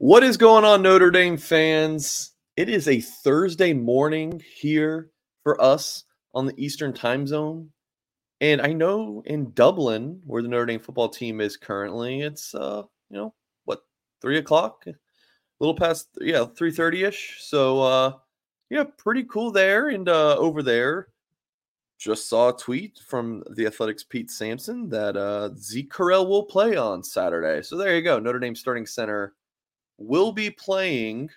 What is going on, Notre Dame fans? It is a Thursday morning here for us on the Eastern time zone. And I know in Dublin, where the Notre Dame football team is currently, it's uh, you know, what, three o'clock? A little past yeah, three thirty ish. So uh yeah, pretty cool there. And uh over there, just saw a tweet from the Athletics Pete Sampson that uh Zeke Correll will play on Saturday. So there you go. Notre Dame starting center will be playing.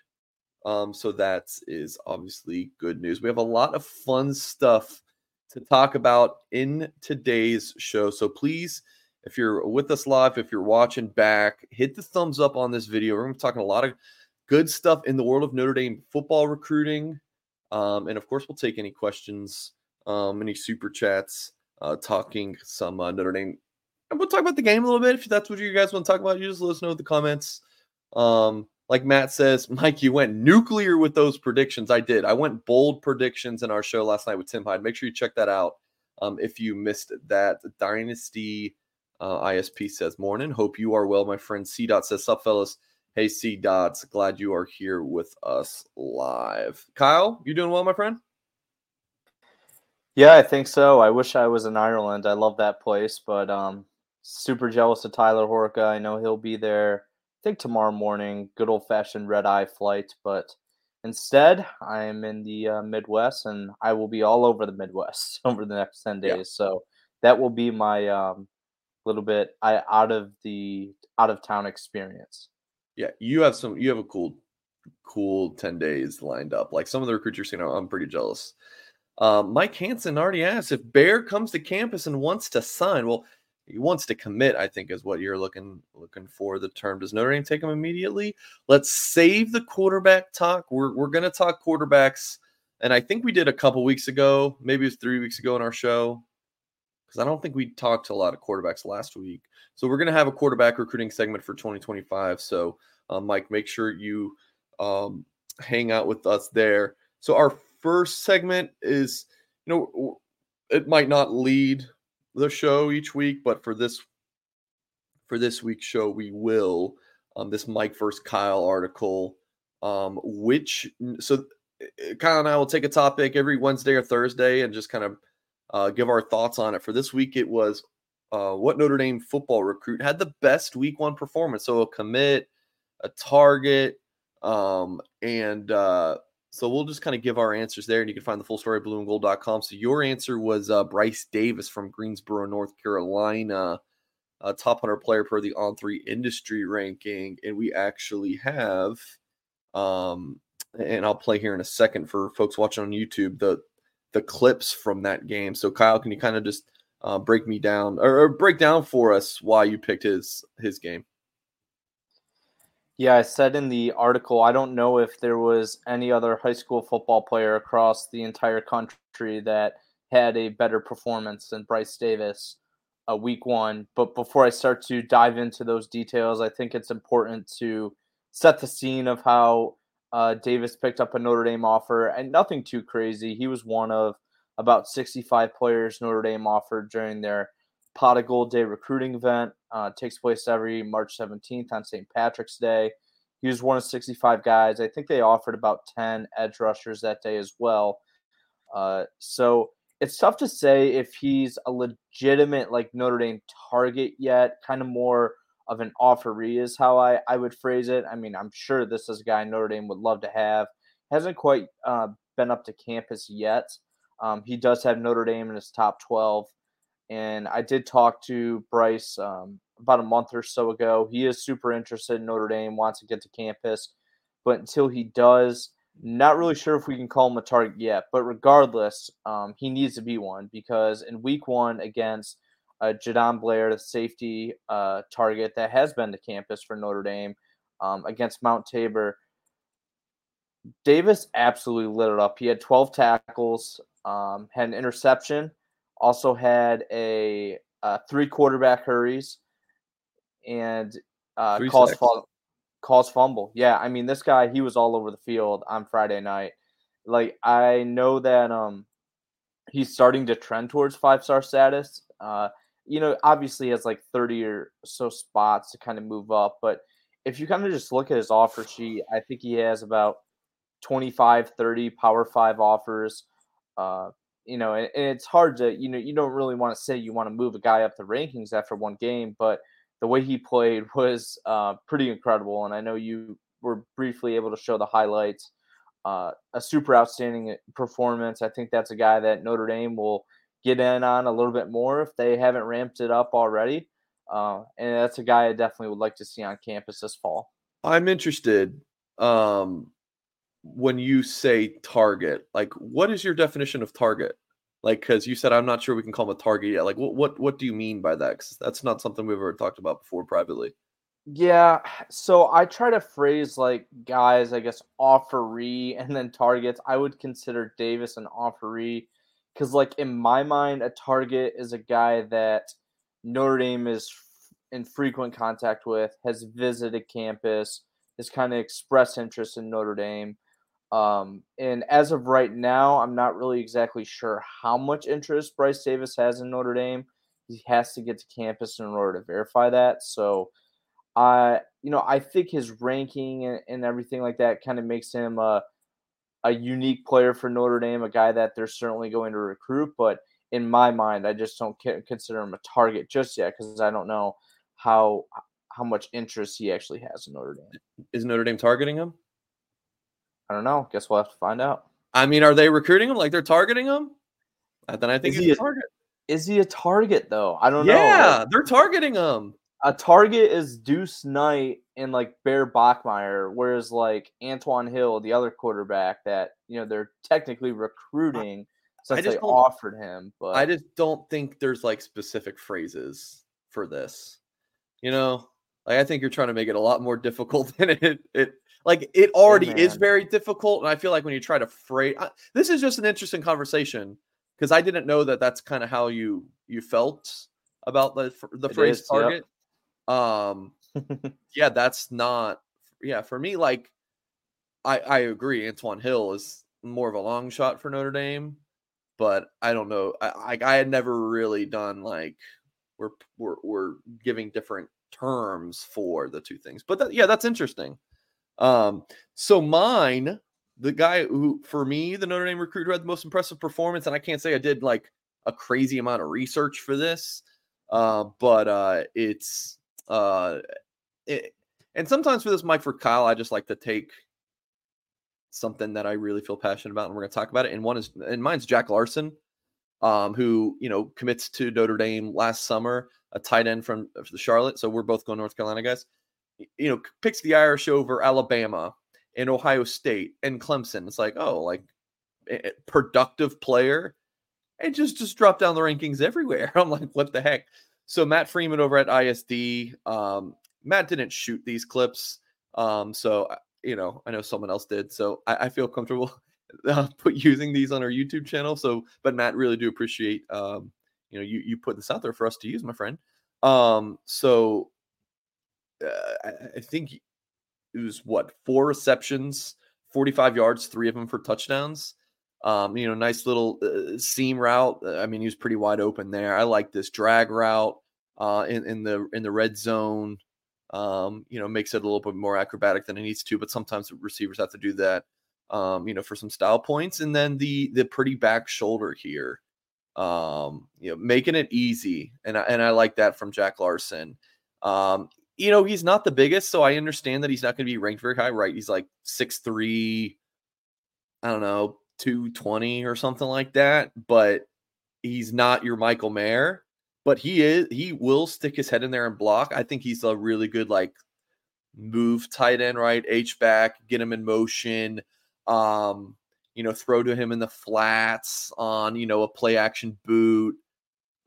Um, so that is obviously good news. We have a lot of fun stuff to talk about in today's show. So please, if you're with us live, if you're watching back, hit the thumbs up on this video. We're going to be talking a lot of good stuff in the world of Notre Dame football recruiting. Um, and of course, we'll take any questions, um, any super chats, uh, talking some uh, Notre Dame. And we'll talk about the game a little bit. If that's what you guys want to talk about, you just let us know in the comments. Um, like Matt says, Mike, you went nuclear with those predictions. I did. I went bold predictions in our show last night with Tim Hyde. Make sure you check that out um, if you missed that. Dynasty uh, ISP says, Morning. Hope you are well, my friend. C. Dot says, Sup, fellas. Hey, C. Dots. Glad you are here with us live. Kyle, you doing well, my friend? Yeah, I think so. I wish I was in Ireland. I love that place, but um, super jealous of Tyler Horka. I know he'll be there I think tomorrow morning, good old fashioned red eye flight. But instead, I am in the uh, Midwest and I will be all over the Midwest over the next 10 days. Yeah. So that will be my um, little bit I, out of the out of town experience. Yeah, you have some, you have a cool, cool 10 days lined up. Like some of the recruits you're seeing, I'm pretty jealous. Um, Mike Hansen already asked if Bear comes to campus and wants to sign. Well, he wants to commit, I think, is what you're looking looking for. The term does Notre Dame take him immediately? Let's save the quarterback talk. We're we're gonna talk quarterbacks, and I think we did a couple weeks ago, maybe it was three weeks ago in our show, because I don't think we talked to a lot of quarterbacks last week. So we're gonna have a quarterback recruiting segment for 2025. So uh, Mike, make sure you um, hang out with us there. So our first segment is, you know, it might not lead the show each week, but for this for this week's show, we will um, this Mike versus Kyle article. Um, which so eh, Kyle and I will take a topic every Wednesday or Thursday and just kind of uh, give our thoughts on it. For this week, it was uh, what Notre Dame football recruit had the best week one performance. So a commit, a target, um, and uh, so we'll just kind of give our answers there, and you can find the full story at blueandgold.com. So your answer was uh, Bryce Davis from Greensboro, North Carolina, top 100 player per the On Three industry ranking, and we actually have, um, and I'll play here in a second for folks watching on YouTube the the clips from that game. So Kyle, can you kind of just uh, break me down or, or break down for us why you picked his his game? Yeah, I said in the article, I don't know if there was any other high school football player across the entire country that had a better performance than Bryce Davis uh, week one. But before I start to dive into those details, I think it's important to set the scene of how uh, Davis picked up a Notre Dame offer and nothing too crazy. He was one of about 65 players Notre Dame offered during their Pot of Gold Day recruiting event. Uh, takes place every March 17th on St. Patrick's Day. He was one of 65 guys. I think they offered about 10 edge rushers that day as well. Uh, so it's tough to say if he's a legitimate like Notre Dame target yet. Kind of more of an offeree is how I, I would phrase it. I mean, I'm sure this is a guy Notre Dame would love to have. Hasn't quite uh, been up to campus yet. Um, he does have Notre Dame in his top 12 and I did talk to Bryce um, about a month or so ago. He is super interested in Notre Dame, wants to get to campus, but until he does, not really sure if we can call him a target yet. But regardless, um, he needs to be one because in Week One against uh, Jadon Blair, the safety uh, target that has been to campus for Notre Dame um, against Mount Tabor. Davis absolutely lit it up. He had 12 tackles, um, had an interception, also had a uh, three quarterback hurries, and uh, calls, calls fumble. Yeah, I mean this guy, he was all over the field on Friday night. Like I know that um he's starting to trend towards five star status. Uh, you know, obviously he has like 30 or so spots to kind of move up, but if you kind of just look at his offer sheet, I think he has about 25, 30 power five offers. Uh, you know, and, and it's hard to, you know, you don't really want to say you want to move a guy up the rankings after one game, but the way he played was uh, pretty incredible. And I know you were briefly able to show the highlights. Uh, a super outstanding performance. I think that's a guy that Notre Dame will get in on a little bit more if they haven't ramped it up already. Uh, and that's a guy I definitely would like to see on campus this fall. I'm interested. Um, when you say target, like what is your definition of target? Like, because you said I'm not sure we can call him a target yet. Like, what what what do you mean by that? Because that's not something we've ever talked about before privately. Yeah, so I try to phrase like guys, I guess offeree and then targets. I would consider Davis an offeree because, like in my mind, a target is a guy that Notre Dame is in frequent contact with, has visited campus, has kind of expressed interest in Notre Dame. Um, and as of right now, I'm not really exactly sure how much interest Bryce Davis has in Notre Dame. He has to get to campus in order to verify that. So, I, uh, you know, I think his ranking and, and everything like that kind of makes him a, a unique player for Notre Dame, a guy that they're certainly going to recruit. But in my mind, I just don't consider him a target just yet because I don't know how how much interest he actually has in Notre Dame. Is Notre Dame targeting him? I don't know. Guess we'll have to find out. I mean, are they recruiting him like they're targeting him? Uh, then I think is he's he a target. Is he a target though? I don't yeah, know. Yeah, they're targeting him. A target is Deuce Knight and like Bear Bachmeier, whereas like Antoine Hill, the other quarterback that you know they're technically recruiting since they offered him. But I just don't think there's like specific phrases for this. You know, like I think you're trying to make it a lot more difficult than it it like it already is very difficult, and I feel like when you try to phrase, this is just an interesting conversation because I didn't know that that's kind of how you you felt about the the it phrase is, target. Yep. Um, yeah, that's not. Yeah, for me, like I I agree. Antoine Hill is more of a long shot for Notre Dame, but I don't know. I I, I had never really done like we're we're we're giving different terms for the two things. But that, yeah, that's interesting. Um, so mine, the guy who, for me, the Notre Dame recruit who had the most impressive performance, and I can't say I did like a crazy amount of research for this, uh, but uh, it's uh, it, and sometimes for this Mike for Kyle, I just like to take something that I really feel passionate about, and we're going to talk about it. And one is, and mine's Jack Larsen, um, who you know commits to Notre Dame last summer, a tight end from, from the Charlotte. So we're both going North Carolina guys you know, picks the Irish over Alabama and Ohio State and Clemson. It's like, oh, like productive player. And just just drop down the rankings everywhere. I'm like, what the heck? So Matt Freeman over at ISD. Um, Matt didn't shoot these clips. Um, so uh, you know, I know someone else did. So I, I feel comfortable uh, put using these on our YouTube channel. So, but Matt, really do appreciate um, you know, you you put this out there for us to use, my friend. Um, so uh, I think it was what four receptions, 45 yards, three of them for touchdowns. Um, you know, nice little uh, seam route. Uh, I mean, he was pretty wide open there. I like this drag route uh, in, in the in the red zone. Um, you know, makes it a little bit more acrobatic than it needs to, but sometimes receivers have to do that. Um, you know, for some style points, and then the the pretty back shoulder here. Um, you know, making it easy, and I, and I like that from Jack Larsen. Um, you know, he's not the biggest, so I understand that he's not going to be ranked very high, right? He's like six three, I don't know, 220 or something like that, but he's not your Michael Mayer. but he is he will stick his head in there and block. I think he's a really good like move tight end, right? H back, get him in motion. Um, you know, throw to him in the flats on, you know, a play action boot.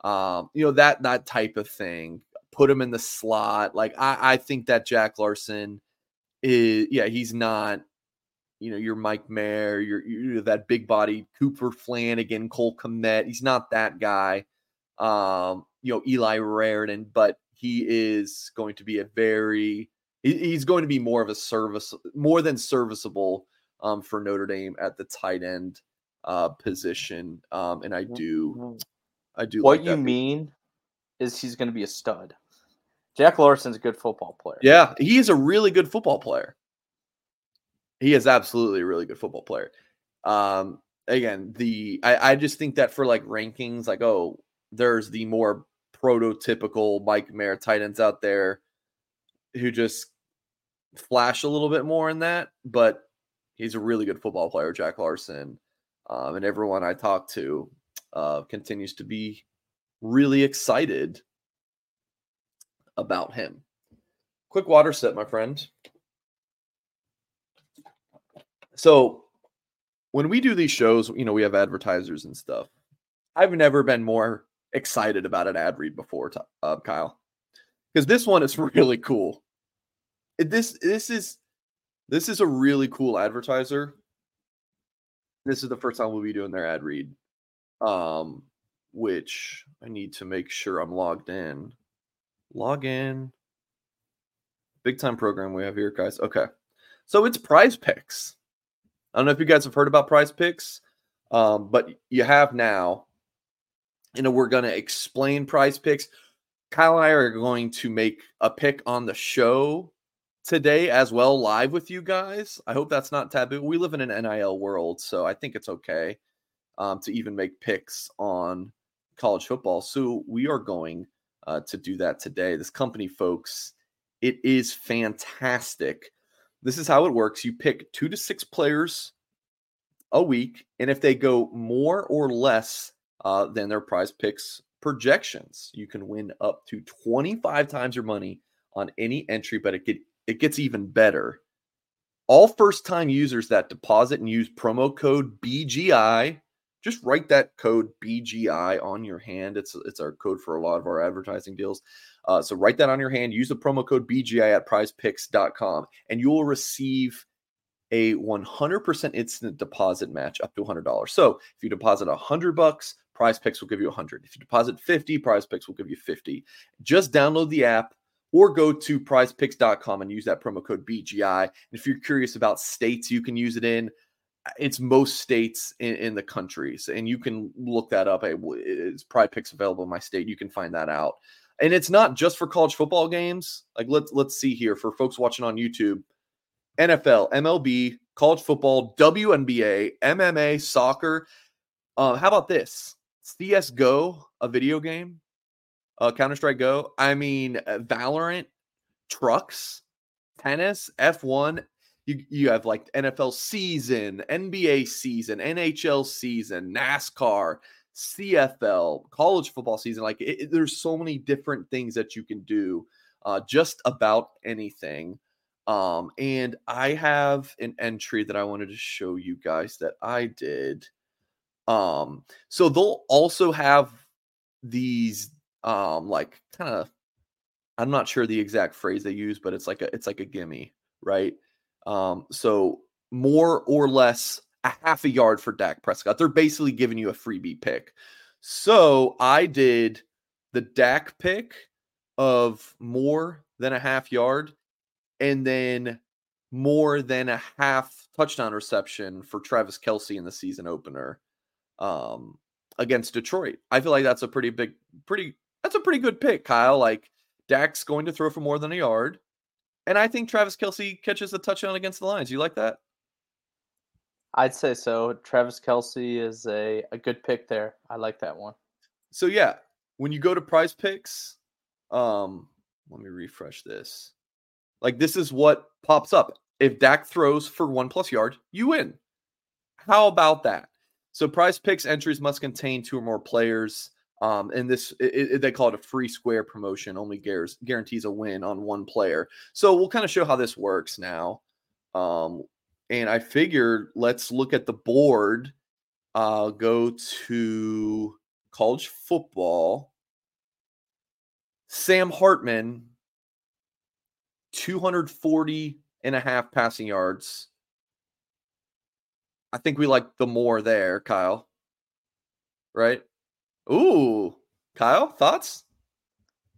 Um, you know, that that type of thing. Put him in the slot. Like I, I think that Jack Larsen is yeah, he's not you know, your Mike Mayer, your, your that big body Cooper Flanagan, Cole Kmet. He's not that guy. Um, you know, Eli Raridon, but he is going to be a very he's going to be more of a service more than serviceable um, for Notre Dame at the tight end uh, position. Um, and I do I do What like you mean is he's going to be a stud. Jack Larsen's a good football player. Yeah, he is a really good football player. He is absolutely a really good football player. Um, again, the I, I just think that for like rankings, like oh, there's the more prototypical Mike Mayer tight ends out there who just flash a little bit more in that, but he's a really good football player, Jack Larsen. Um, and everyone I talk to uh, continues to be really excited about him. Quick water sip, my friend. So, when we do these shows, you know, we have advertisers and stuff. I've never been more excited about an ad read before, uh, Kyle, because this one is really cool. This this is this is a really cool advertiser. This is the first time we'll be doing their ad read, um, which I need to make sure I'm logged in. Log in. Big time program we have here, guys. Okay, so it's Prize Picks. I don't know if you guys have heard about Prize Picks, um, but you have now. You know, we're going to explain Prize Picks. Kyle and I are going to make a pick on the show today as well, live with you guys. I hope that's not taboo. We live in an NIL world, so I think it's okay um, to even make picks on college football. So we are going uh, to do that today. This company, folks, it is fantastic. This is how it works. You pick two to six players a week, and if they go more or less uh, than their prize picks projections, you can win up to 25 times your money on any entry, but it get it gets even better. All first time users that deposit and use promo code BGI, just write that code BGI on your hand. It's it's our code for a lot of our advertising deals. Uh, so write that on your hand. Use the promo code BGI at prizepicks.com and you will receive a 100% instant deposit match up to $100. So if you deposit 100 bucks, Prize Picks will give you 100. If you deposit 50, Prize Picks will give you 50. Just download the app or go to prizepicks.com and use that promo code BGI. And if you're curious about states you can use it in, it's most states in, in the countries, and you can look that up. Hey, Is Prize Picks available in my state? You can find that out. And it's not just for college football games. Like let's let's see here for folks watching on YouTube. NFL, MLB, college football, WNBA, MMA, soccer. Uh, how about this? CS:GO, a video game, uh, Counter Strike Go. I mean, uh, Valorant, trucks, tennis, F1. You you have like NFL season, NBA season, NHL season, NASCAR, CFL, college football season. Like it, it- there's so many different things that you can do. Uh, just about anything. Um, and I have an entry that I wanted to show you guys that I did. Um, so they'll also have these um like kind of I'm not sure the exact phrase they use, but it's like a it's like a gimme, right? Um, so more or less a half a yard for Dak Prescott. They're basically giving you a freebie pick. So I did the Dak pick of more than a half yard and then more than a half touchdown reception for Travis Kelce in the season opener um, against Detroit. I feel like that's a pretty big, pretty, that's a pretty good pick, Kyle. Like Dak's going to throw for more than a yard. And I think Travis Kelce catches a touchdown against the Lions. You like that? I'd say so. Travis Kelce is a, a good pick there. I like that one. So yeah, when you go to prize picks, um, let me refresh this. Like this is what pops up. If Dak throws for one plus yard, you win. How about that? So prize picks entries must contain two or more players. Um, and this it, it, they call it a free square promotion, only guarantees guarantees a win on one player. So we'll kind of show how this works now. Um, and I figured let's look at the board. Uh, go to college football. Sam Hartman, 240 and a half passing yards. I think we like the more there, Kyle. Right? Ooh, Kyle, thoughts?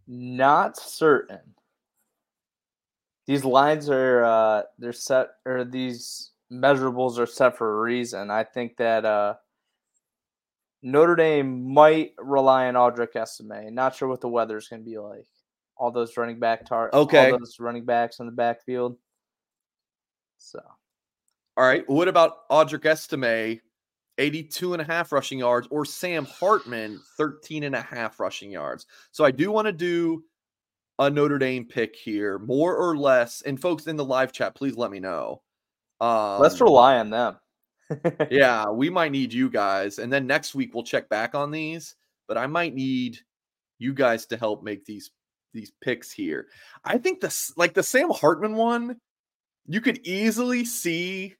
Not certain. These lines are uh they're set or these measurables are set for a reason. I think that uh Notre Dame might rely on Audric Estime. Not sure what the weather's going to be like. All those running back tar- okay. all those running backs in the backfield. So, all right. What about Audric Estime, 82 and a half rushing yards, or Sam Hartman, 13 and a half rushing yards? So I do want to do a Notre Dame pick here, more or less. And folks in the live chat, please let me know. Um, Let's rely on them yeah, we might need you guys. And then next week we'll check back on these, but I might need you guys to help make these these picks here. I think this like the Sam Hartman one, you could easily see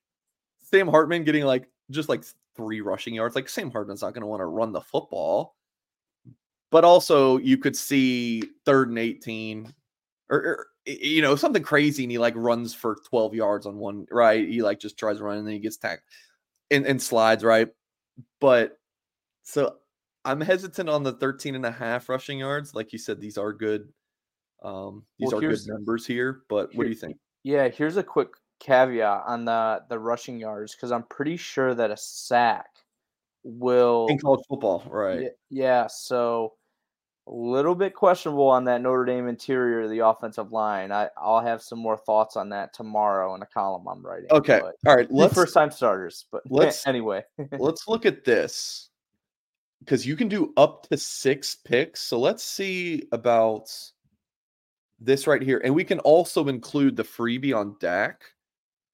Sam Hartman getting like just like three rushing yards. Like Sam Hartman's not going to want to run the football. But also you could see third and 18 or, or you know, something crazy and he like runs for 12 yards on one, right? He like just tries to run and then he gets tackled and, and slides, right? But so I'm hesitant on the 13 and a half rushing yards. Like you said, these are good. Um, these well, are good numbers here, but what do you think? Yeah, here's a quick caveat on the the rushing yards because I'm pretty sure that a sack will in college football, right? Yeah, so a little bit questionable on that Notre Dame interior, the offensive line. I, I'll have some more thoughts on that tomorrow in a column I'm writing. Okay. All right. Let's first time starters, but let's anyway. let's look at this because you can do up to six picks. So let's see about this right here. And we can also include the freebie on Dak.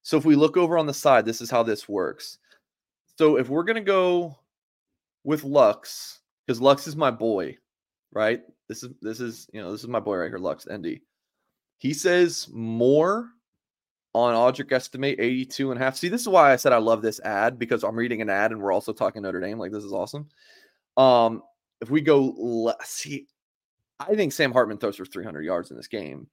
So if we look over on the side, this is how this works. So if we're going to go with Lux, because Lux is my boy, right? This is this is you know this is my boy right here, Lux ND. He says more on Audric Estime 82 and a half. See, this is why I said I love this ad because I'm reading an ad and we're also talking Notre Dame. Like this is awesome. Um, if we go le- see, I think Sam Hartman throws for 300 yards in this game.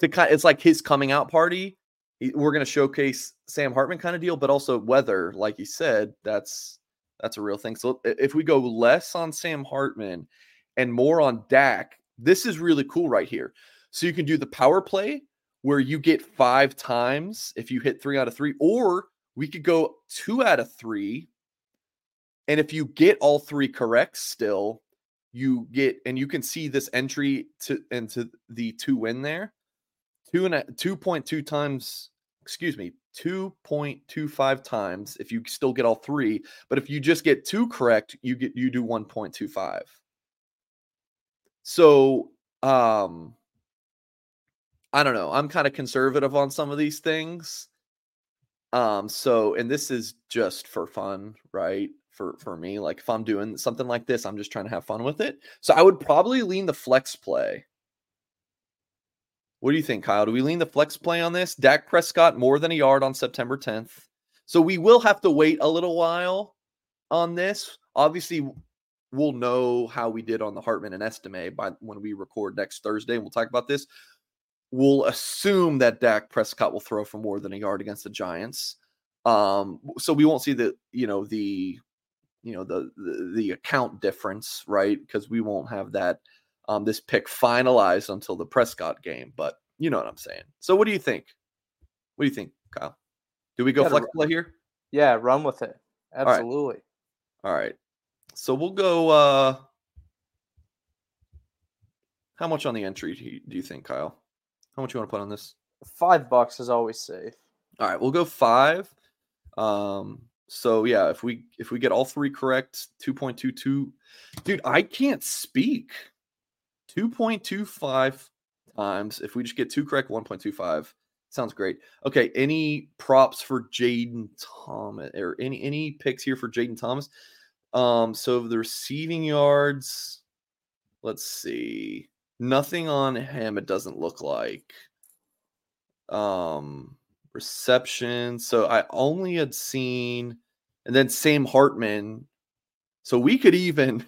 To kind, it's like his coming out party. We're going to showcase Sam Hartman kind of deal, but also weather, like you said, that's that's a real thing. So if we go less on Sam Hartman and more on Dak, this is really cool right here. So you can do the power play where you get five times if you hit three out of three, or we could go two out of three. And if you get all three correct still, you get and you can see this entry to into the two win there. Two and a 2.2 times, excuse me, 2.25 times if you still get all three. But if you just get two correct, you get you do 1.25. So, um, I don't know. I'm kind of conservative on some of these things. Um, so, and this is just for fun, right? For for me, like if I'm doing something like this, I'm just trying to have fun with it. So I would probably lean the flex play. What do you think, Kyle? Do we lean the flex play on this? Dak Prescott more than a yard on September 10th. So we will have to wait a little while on this. Obviously, we'll know how we did on the Hartman and Estime by when we record next Thursday, and we'll talk about this. We'll assume that Dak Prescott will throw for more than a yard against the Giants. Um, so we won't see the you know the you know the the, the account difference, right? Because we won't have that um, this pick finalized until the Prescott game. But you know what I'm saying. So what do you think? What do you think, Kyle? Do we go flexible here? Yeah, run with it. Absolutely. All right. All right. So we'll go. uh How much on the entry do you think, Kyle? How much you want to put on this? Five bucks is always safe. All right, we'll go five. Um, so yeah, if we if we get all three correct, two point two two, dude, I can't speak. Two point two five times. If we just get two correct, one point two five. Sounds great. Okay, any props for Jayden Thomas or any any picks here for Jayden Thomas? Um, so the receiving yards, let's see. Nothing on him, it doesn't look like. Um, reception. So I only had seen, and then Sam Hartman. So we could even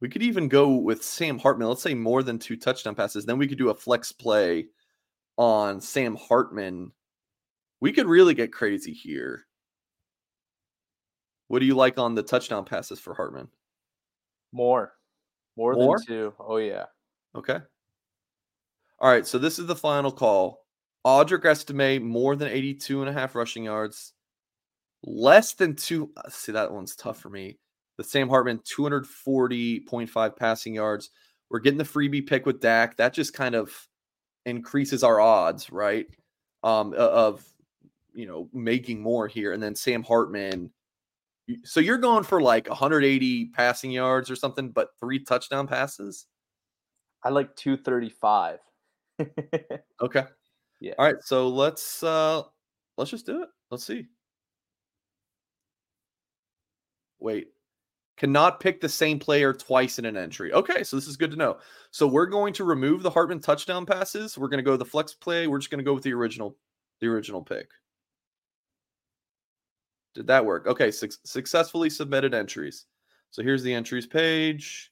we could even go with Sam Hartman. Let's say more than two touchdown passes. Then we could do a flex play on Sam Hartman. We could really get crazy here. What do you like on the touchdown passes for Hartman? More. More, More? than two. Oh yeah. Okay. All right. So this is the final call. Audric Estime more than 82 and a half rushing yards. Less than two. uh, See, that one's tough for me. The Sam Hartman 240.5 passing yards. We're getting the freebie pick with Dak. That just kind of increases our odds, right? Um, of you know making more here. And then Sam Hartman. So you're going for like 180 passing yards or something, but three touchdown passes. I like two thirty five. Okay. Yeah. All right. So let's uh let's just do it. Let's see. Wait. Cannot pick the same player twice in an entry. Okay, so this is good to know. So we're going to remove the Hartman touchdown passes. We're going to go the flex play. We're just going to go with the original the original pick. Did that work? Okay, suc successfully submitted entries. So here's the entries page.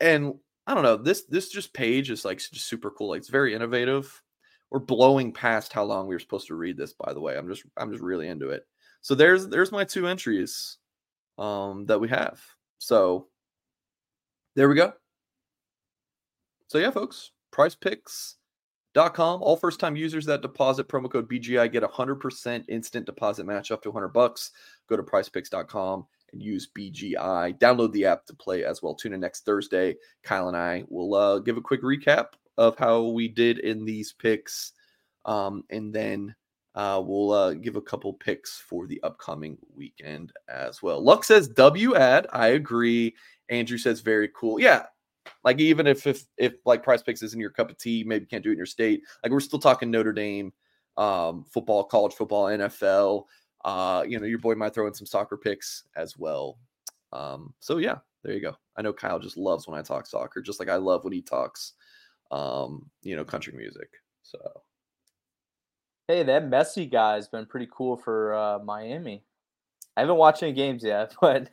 And I don't know, this this just page is like just super cool. Like it's very innovative. We're blowing past how long we were supposed to read this, by the way. I'm just I'm just really into it. So there's there's my two entries um that we have. So there we go. So yeah, folks, prizepicks.com. All first time users that deposit promo code BGI get 100% instant deposit match up to 100 bucks. Go to prizepicks.com and use BGI. Download the app to play as well. Tune in next Thursday. Kyle and I will uh, give a quick recap of how we did in these picks. Um, and then uh, we'll uh, give a couple picks for the upcoming weekend as well. Luck says W ad. I agree. Andrew says very cool. Yeah. Like even if if if like Prize Picks isn't your cup of tea, maybe can't do it in your state. Like we're still talking Notre Dame, um, football, college football, NFL. Uh, you know, your boy might throw in some soccer picks as well. Um, so yeah, there you go. I know Kyle just loves when I talk soccer, just like I love when he talks um, you know, country music. So Hey, that Messi guy has been pretty cool for uh, Miami. I haven't watched any games yet, but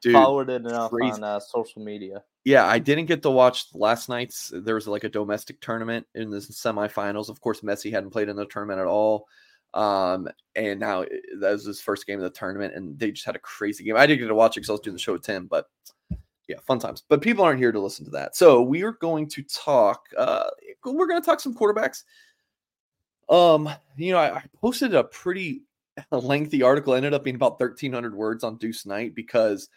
Dude, followed it enough crazy. on uh, social media. yeah, I didn't get to watch last night's. There was like a domestic tournament in the semifinals. Of course, Messi hadn't played in the tournament at all. Um, and now that was his first game of the tournament, and they just had a crazy game. I didn't get to watch it because I was doing the show with Tim, but yeah, fun times. But people aren't here to listen to that. So we are going to talk. Uh, we're going to talk some quarterbacks. Um, you know, I, I posted a pretty lengthy article. Ended up being about thirteen hundred words on Deuce Knight because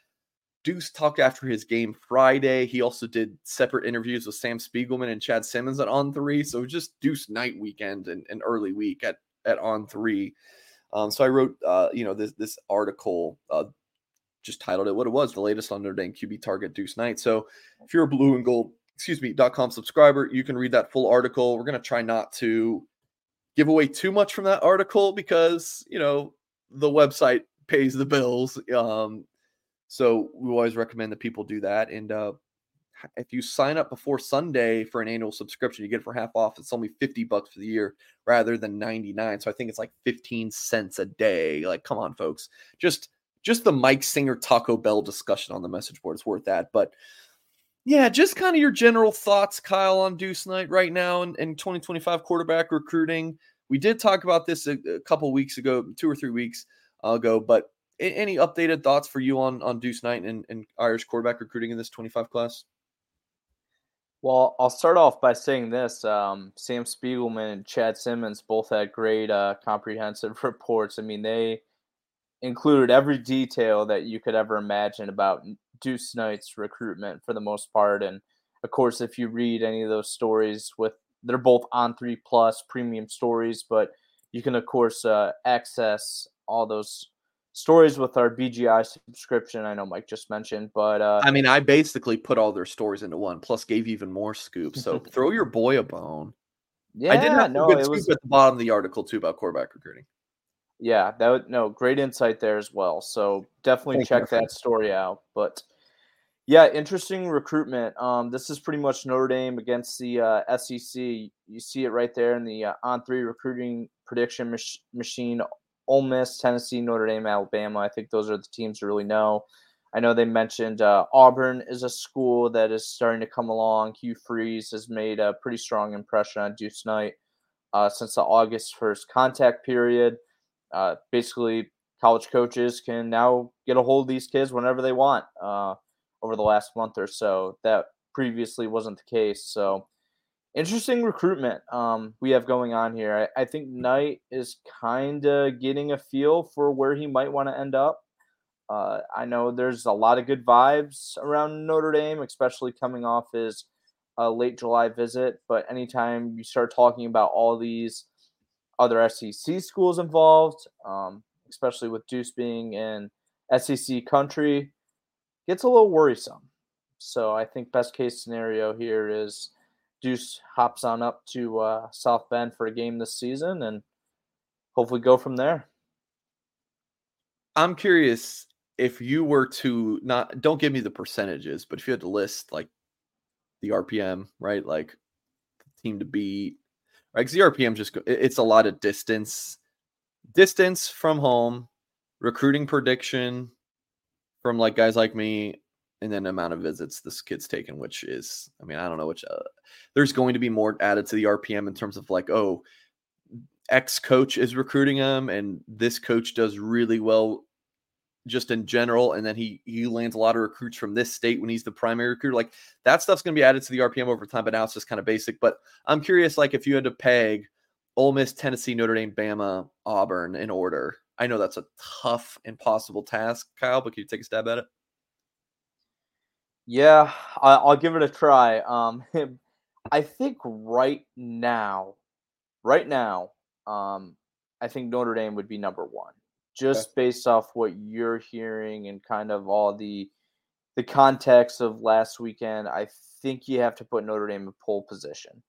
Deuce talked after his game Friday. He also did separate interviews with Sam Spiegelman and Chad Simmons at On Three. So just Deuce Knight weekend and, and early week at at On Three. Um, so I wrote, uh, you know, this this article, uh, just titled it what it was, the latest on Notre Dame QB target Deuce Knight. So if you're a blue and gold, excuse me, dot com subscriber, you can read that full article. We're gonna try not to give away too much from that article because you know the website pays the bills. Um, so we always recommend that people do that. And uh, if you sign up before Sunday for an annual subscription, you get it for half off. It's only 50 bucks for the year rather than 99. So I think it's like 15 cents a day. Like, come on, folks. Just just the Mike Singer Taco Bell discussion on the message board is worth that. But yeah, just kind of your general thoughts, Kyle, on Deuce Knight right now and, and 2025 quarterback recruiting. We did talk about this a, a couple weeks ago, two or three weeks ago, but any updated thoughts for you on on Deuce Knight and, and Irish quarterback recruiting in this 25 class? Well, I'll start off by saying this: um, Sam Spiegelman and Chad Simmons both had great, uh, comprehensive reports. I mean, they included every detail that you could ever imagine about Deuce Knight's recruitment for the most part. And of course, if you read any of those stories, with they're both on three plus premium stories, but you can of course uh, access all those stories with our BGI subscription. I know Mike just mentioned, but uh, I mean, I basically put all their stories into one, plus gave even more scoops. So throw your boy a bone. yeah, I did have no, a good it scoop was at the bottom of the article too about quarterback recruiting. Yeah, that would no great insight there as well. So definitely Thank check that story out. But yeah, interesting recruitment. Um, this is pretty much Notre Dame against the uh, SEC. You see it right there in the uh, on three recruiting prediction mach- machine. Ole Miss, Tennessee, Notre Dame, Alabama. I think those are the teams to really know. I know they mentioned uh, Auburn is a school that is starting to come along. Hugh Freeze has made a pretty strong impression on Deuce Knight uh, since the August 1st contact period. Uh, basically, college coaches can now get a hold of these kids whenever they want uh, over the last month or so. That previously wasn't the case. So, interesting recruitment um, we have going on here. I, I think Knight is kind of getting a feel for where he might want to end up. Uh, I know there's a lot of good vibes around Notre Dame, especially coming off his uh, late July visit. But anytime you start talking about all these other SEC schools involved, um, especially with Deuce being in SEC country, gets a little worrisome. So I think best case scenario here is Deuce hops on up to uh, South Bend for a game this season and hopefully go from there. I'm curious if you were to not don't give me the percentages, but if you had to list like the RPM, right? Like team to beat, right? The RPM just it's a lot of distance, distance from home, recruiting prediction from like guys like me, and then amount of visits this kid's taken, which is, I mean, I don't know which. Uh, there's going to be more added to the RPM in terms of like, oh, X coach is recruiting him, and this coach does really well just in general, and then he he lands a lot of recruits from this state when he's the primary recruiter. Like that stuff's going to be added to the RPM over time, but now it's just kind of basic. But I'm curious, like if you had to peg Ole Miss, Tennessee, Notre Dame, Bama, Auburn in order. I know that's a tough, impossible task, Kyle, but can you take a stab at it? Yeah, I, I'll give it a try. Um, I think right now, right now, um, I think Notre Dame would be number one, just based off what you're hearing and kind of all the the context of last weekend. I think you have to put Notre Dame in pole position.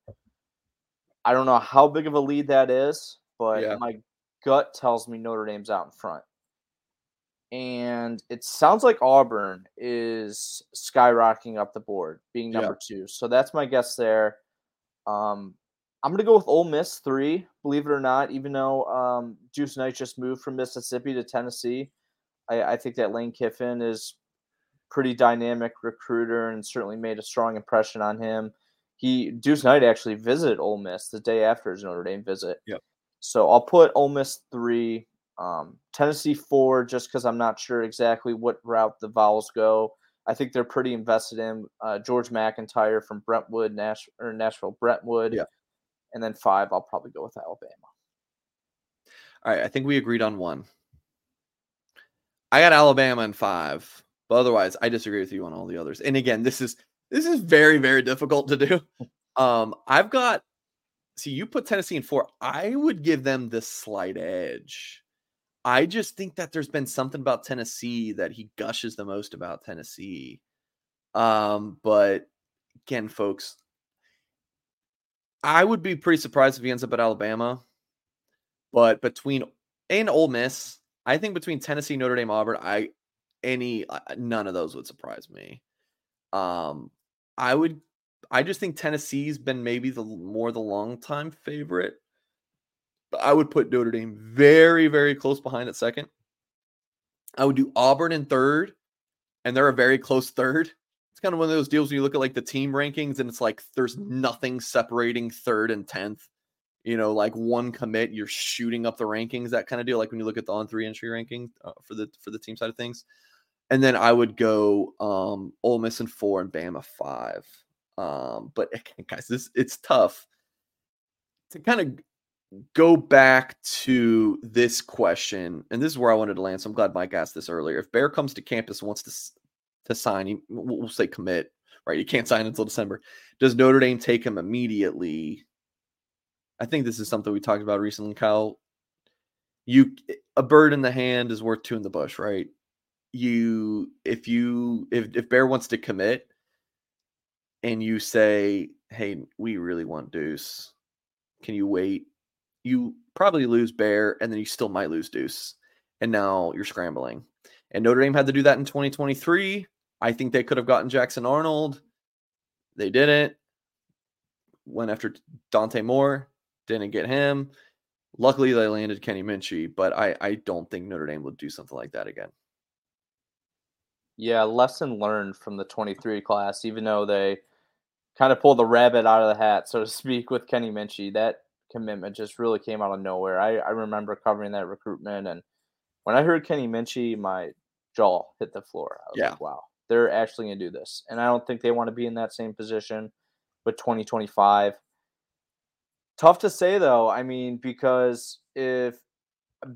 I don't know how big of a lead that is, but Yeah. my gut tells me Notre Dame's out in front and it sounds like Auburn is skyrocketing up the board, being Yeah. number two. So that's my guess there. Um, I'm gonna go with Ole Miss three, believe it or not. Even though um, Deuce Knight just moved from Mississippi to Tennessee, I, I think that Lane Kiffin is pretty dynamic recruiter and certainly made a strong impression on him. He Deuce Knight actually visited Ole Miss the day after his Notre Dame visit. Yep. So I'll put Ole Miss three, um, Tennessee four, just because I'm not sure exactly what route the Vols go. I think they're pretty invested in uh, George MacIntyre from Brentwood, Nash or Nashville, Brentwood. Yeah. And then five, I'll probably go with Alabama. All right, I think we agreed on one. I got Alabama in five, but otherwise, I disagree with you on all the others. And again, this is this is very very difficult to do. Um, I've got see you put Tennessee in four. I would give them the slight edge. I just think that there's been something about Tennessee that he gushes the most about Tennessee. Um, but again, folks, I would be pretty surprised if he ends up at Alabama. But between and Ole Miss, I think between Tennessee, Notre Dame, Auburn, I any uh, none of those would surprise me. Um, I would, I just think Tennessee's been maybe the more the long time favorite. But I would put Notre Dame very, very close behind at second. I would do Auburn in third, and they're a very close third. It's kind of one of those deals when you look at like the team rankings, and it's like there's nothing separating third and tenth you know, like one commit, you're shooting up the rankings, that kind of deal. Like when you look at the on three entry ranking uh, for the for the team side of things. And then I would go um Ole Miss in four and Bama five. Um, but guys, this it's tough to kind of go back to this question, and this is where I wanted to land. So I'm glad Mike asked this earlier. If Bear comes to campus wants to to sign, we'll say commit, right? He can't sign until December. Does Notre Dame take him immediately? I think this is something we talked about recently, Kyle. You a bird in the hand is worth two in the bush, right? You if you if if Bear wants to commit and you say, Hey, we really want Deuce, can you wait, you probably lose Bear, and then you still might lose Deuce, and now you're scrambling. And Notre Dame had to do that in 2023. I think they could have gotten Jackson Arnold. They didn't. Went after Dante Moore, didn't get him. Luckily, they landed Kenny Minchey, but I, I don't think Notre Dame would do something like that again. Yeah, lesson learned from the 23 class, even though they kind of pull the rabbit out of the hat, so to speak, with Kenny Minchey. That commitment just really came out of nowhere. I, I remember covering that recruitment, and when I heard Kenny Minchey, my jaw hit the floor. I was Yeah. like, wow, they're actually going to do this. And I don't think they want to be in that same position with 2025. Tough to say, though. I mean, because if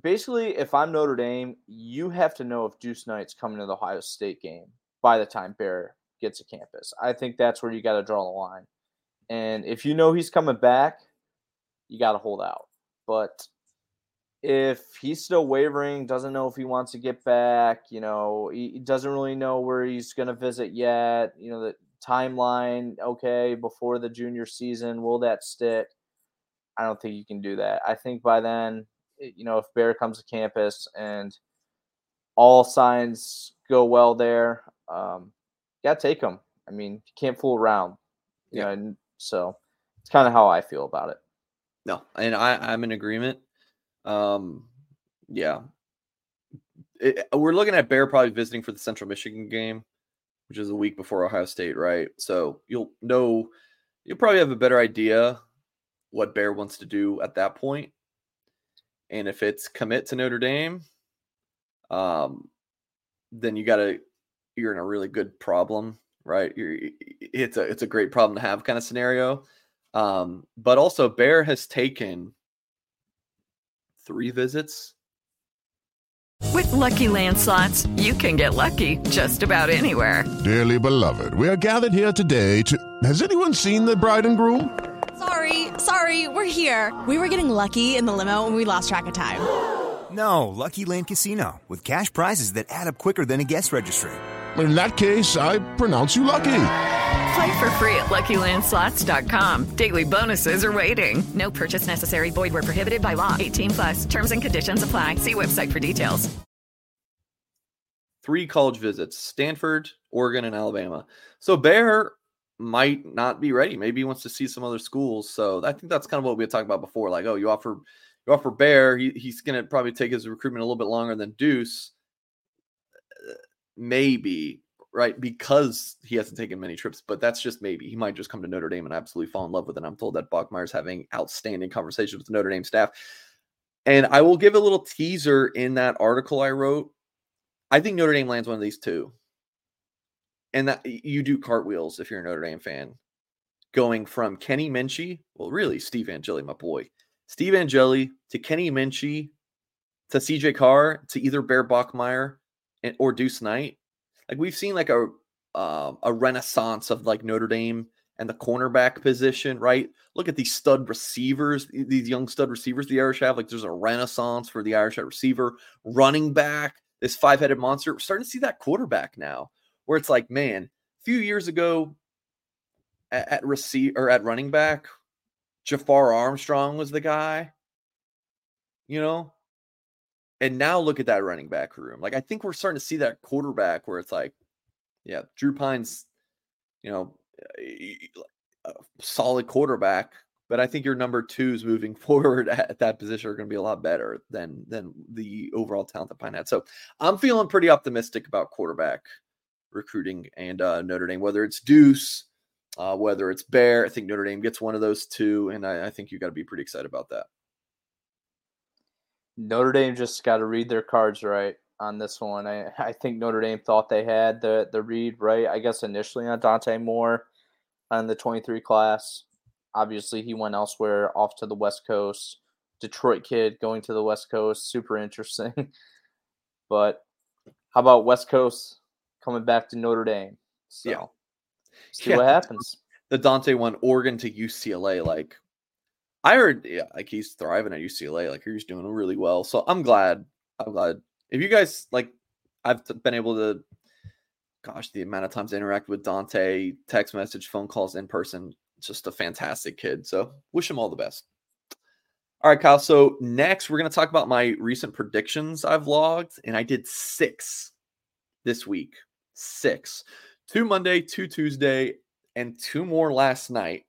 basically, if I'm Notre Dame, you have to know if Deuce Knight's coming to the Ohio State game by the time Bear gets to campus. I think that's where you got to draw the line. And if you know he's coming back, you got to hold out. But if he's still wavering, doesn't know if he wants to get back, you know, he doesn't really know where he's going to visit yet, you know, the timeline, okay, before the junior season, will that stick? I don't think you can do that. I think by then, you know, if Bear comes to campus and all signs go well there, um, yeah, take him. I mean, you can't fool around. You Yeah. know, and so it's kind of how I feel about it. No, and I, I'm in agreement. Um, yeah, It- we're looking at Bear probably visiting for the Central Michigan game, which is a week before Ohio State, right? So you'll know, you'll probably have a better idea what Bear wants to do at that point. And if it's commit to Notre Dame, um, then you got to, you're in a really good problem, right? You're, it's a, it's a great problem to have kind of scenario. Um, but also Bear has taken three visits. With Lucky Land slots, you can get lucky just about anywhere. Dearly beloved, we are gathered here today to. Has anyone seen the bride and groom? Sorry, sorry, we're here. We were getting lucky in the limo and we lost track of time. No, Lucky Land Casino, with cash prizes that add up quicker than a guest registry. In that case, I pronounce you lucky. Play for free at LuckyLandSlots.com. Daily bonuses are waiting. No purchase necessary. Void where prohibited by law. 18 plus. Terms and conditions apply. See website for details. three college visits Stanford, Oregon, and Alabama. So Bear might not be ready. Maybe he wants to see some other schools. So I think that's kind of what we had talked about before. Like, oh, you offer you offer Bear, he, he's going to probably take his recruitment a little bit longer than Deuce. Maybe, right? Because he hasn't taken many trips, but that's just maybe. He might just come to Notre Dame and absolutely fall in love with it. I'm told that Bachmeier's having outstanding conversations with the Notre Dame staff. And I will give a little teaser in that article I wrote I think Notre Dame lands one of these two. And that you do cartwheels if you're a Notre Dame fan. Going from Kenny Minchey, well, really, Steve Angeli, my boy. Steve Angeli to Kenny Minchey to CJ Carr to either Bear Bachmeier or Deuce Knight. Like we've seen like a uh, a renaissance of like Notre Dame and the cornerback position, right? Look at these stud receivers, these young stud receivers the Irish have. Like there's a renaissance for the Irish at receiver, running back, this five headed monster. We're starting to see that quarterback now, where it's like, man, a few years ago at, at receive or at running back, Jafar Armstrong was the guy, you know. And now look at that running back room. Like I think we're starting to see that quarterback where it's like, yeah, Drew Pyne's, you know, a a solid quarterback, but I think your number twos moving forward at that position are going to be a lot better than than the overall talent that Pyne had. So I'm feeling pretty optimistic about quarterback recruiting and uh, Notre Dame, whether it's Deuce, uh, whether it's Bear. I think Notre Dame gets one of those two, and I, I think you got to be pretty excited about that. Notre Dame just got to read their cards right on this one. I, I think Notre Dame thought they had the the read right. I guess initially on Dante Moore on the 23 class. Obviously, he went elsewhere off to the West Coast. Detroit kid going to the West Coast, super interesting. but how about West Coast coming back to Notre Dame? So Yeah. see Yeah. what happens. The Dante one, Oregon to UCLA, like I heard, yeah, like he's thriving at UCLA. Like he's doing really well. So I'm glad. I'm glad. If you guys like, I've been able to, gosh, the amount of times I interact with Dante, text message, phone calls, in person, just a fantastic kid. So wish him all the best. All right, Kyle. So next, we're going to talk about my recent predictions I've logged, and I did six this week. Six. Two Monday, two Tuesday, and two more last night.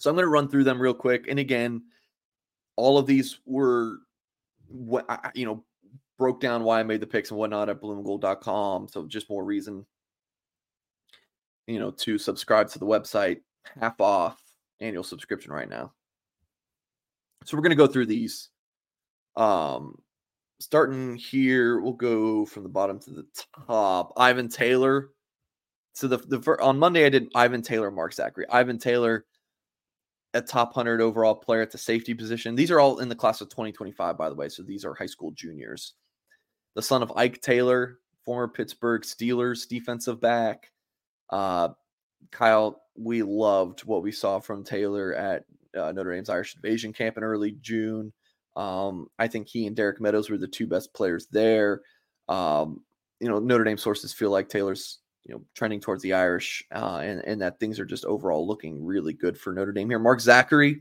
So I'm going to run through them real quick. And again, all of these were what you know broke down why I made the picks and whatnot at blueandgold.com. So just more reason, you know, to subscribe to the website. Half off annual subscription right now. So we're going to go through these. Um, starting here, we'll go from the bottom to the top. Ivan Taylor. So the the on Monday I did Ivan Taylor, Mark Zackery. Ivan Taylor, a top hundred overall player at the safety position. These are all in the class of 2025, by the way. So these are high school juniors. The son of Ike Taylor, former Pittsburgh Steelers defensive back. Uh, Kyle, we loved what we saw from Taylor at uh, Notre Dame's Irish Invasion camp in early June. Um, I think he and Derek Meadows were the two best players there. Um, you know, Notre Dame sources feel like Taylor's you know trending towards the Irish, uh, and and that things are just overall looking really good for Notre Dame here. Mark Zackery,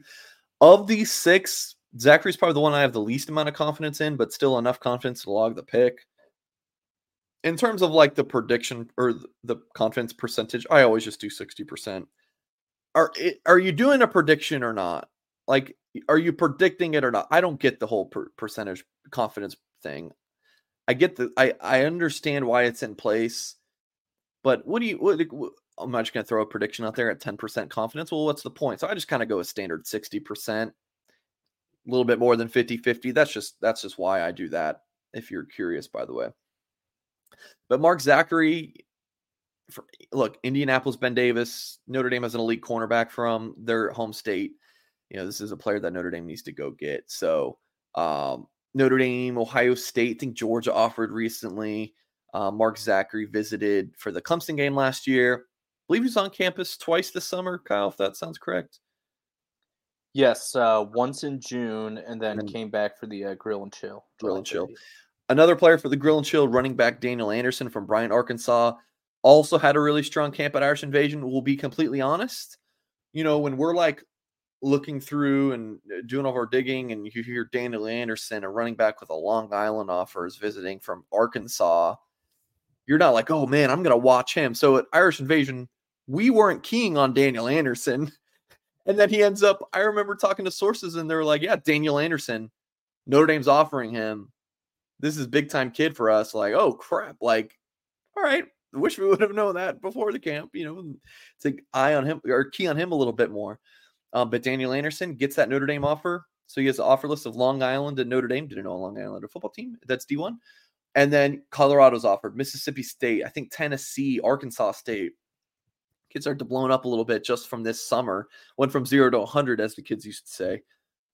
of these six, Zackery's probably the one I have the least amount of confidence in, but still enough confidence to log the pick. In terms of like the prediction or the confidence percentage, I always just do sixty percent are are you doing a prediction or not? Like, are you predicting it or not? I don't get the whole per- percentage confidence thing. I get the I I understand why it's in place, but what do you what, I'm not just going to throw a prediction out there at 10% confidence. Well, what's the point? So I just kind of go a standard 60%, a little bit more than 50 50. That's just that's just why I do that. If you're curious, by the way. But Mark Zackery, for, look, Indianapolis, Ben Davis, Notre Dame has an elite cornerback from their home state. You know, this is a player that Notre Dame needs to go get. So, um, Notre Dame, Ohio State, I think Georgia offered recently. Uh, Mark Zackery visited for the Clemson game last year. I believe he's on campus twice this summer, Kyle, if that sounds correct. Yes, uh, once in June, and then, then came back for the uh, Grill and Chill. Grill and Chill. Another player for the Grill and Chill, running back Daniel Anderson from Bryant, Arkansas also had a really strong camp at Irish Invasion. We'll be completely honest. You know, when we're like looking through and uh, doing all of our digging, and you hear Daniel Anderson, a running back with a Long Island offer, is visiting from Arkansas, you're not like, oh man, I'm to watch him. So at Irish Invasion, we weren't keying on Daniel Anderson. And then he ends up, I remember talking to sources, and they were like, yeah, Daniel Anderson, Notre Dame's offering him. This is big time kid for us. Like, oh crap. Like, all right, wish we would have known that before the camp, you know, to eye on him or key on him a little bit more. Um, but Daniel Anderson gets that Notre Dame offer. So he has the offer list of Long Island and Notre Dame. Didn't know Long Island a football team. That's D1. And then Colorado's offered, Mississippi State, I think Tennessee, Arkansas State. Kids are blowing up a little bit just from this summer. Went from zero to 100, as the kids used to say.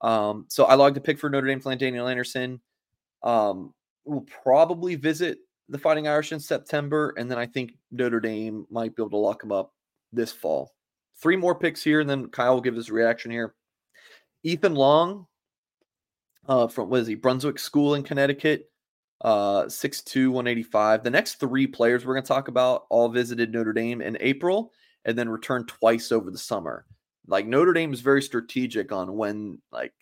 Um, so I logged a pick for Notre Dame for Daniel Anderson. Um, we'll probably visit the Fighting Irish in September, and then I think Notre Dame might be able to lock him up this fall. Three more picks here, and then Kyle will give his reaction here. Ethan Long, uh, from what is he? Brunswick School in Connecticut, uh, 6'2, 185. The next three players we're going to talk about all visited Notre Dame in April and then returned twice over the summer. Like Notre Dame is very strategic on when, like,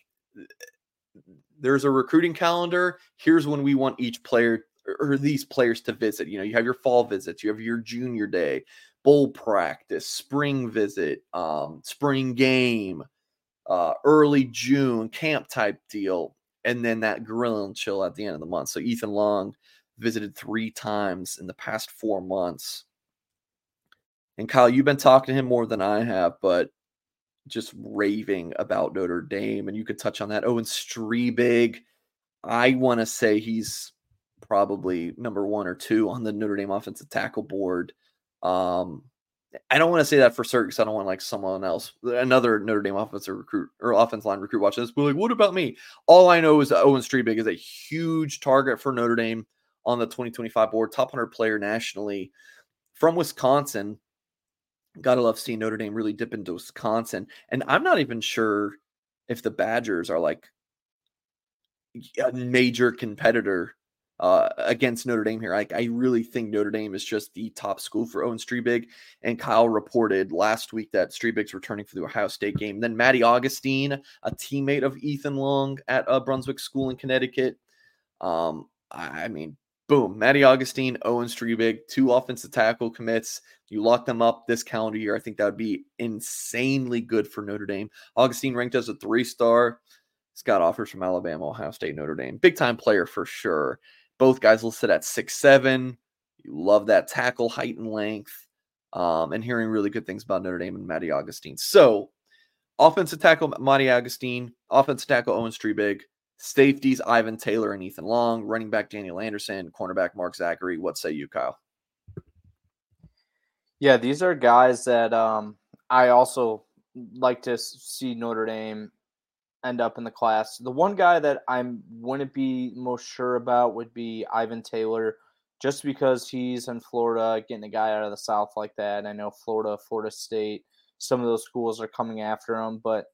there's a recruiting calendar. Here's when we want each player or these players to visit. You know, you have your fall visits, you have your junior day, bowl practice, spring visit, um, spring game, uh, early June camp type deal, and then that grill and chill at the end of the month. So Ethan Long visited three times in the past four months. And Kyle, you've been talking to him more than I have, but just raving about Notre Dame, and you could touch on that. Owen Strebig, I want to say he's probably number one or two on the Notre Dame offensive tackle board. Um, I don't want to say that for certain because I don't want like someone else, uh, another Notre Dame offensive recruit or offense line recruit watching this. But like, what about me? All I know is that Owen Strebig is a huge target for Notre Dame on the 2025 board, top 100 player nationally from Wisconsin. Gotta love seeing Notre Dame really dip into Wisconsin. And I'm not even sure if the Badgers are like a major competitor uh, against Notre Dame here. Like I really think Notre Dame is just the top school for Owen Strebig. And Kyle reported last week that Strebig's returning for the Ohio State game. Then Matty Augustine, a teammate of Ethan Long at uh, Brunswick School in Connecticut. Um, I, I mean, boom, Matty Augustine, Owen Strebig, two offensive tackle commits. You lock them up this calendar year. I think that would be insanely good for Notre Dame. Augustine ranked as a three star. He's got offers from Alabama, Ohio State, Notre Dame. Big time player for sure. Both guys listed at six seven. You love that tackle height and length. Um, and hearing really good things about Notre Dame and Matty Augustine. So, offensive tackle Matty Augustine, offensive tackle Owen Strebig, safeties Ivan Taylor and Ethan Long, running back Daniel Anderson, cornerback Mark Zackery. What say you, Kyle? Yeah, these are guys that um, I also like to see Notre Dame end up in the class. The one guy that I wouldn't be most sure about would be Ivan Taylor, just because he's in Florida, getting a guy out of the South like that. I know Florida, Florida State, some of those schools are coming after him, but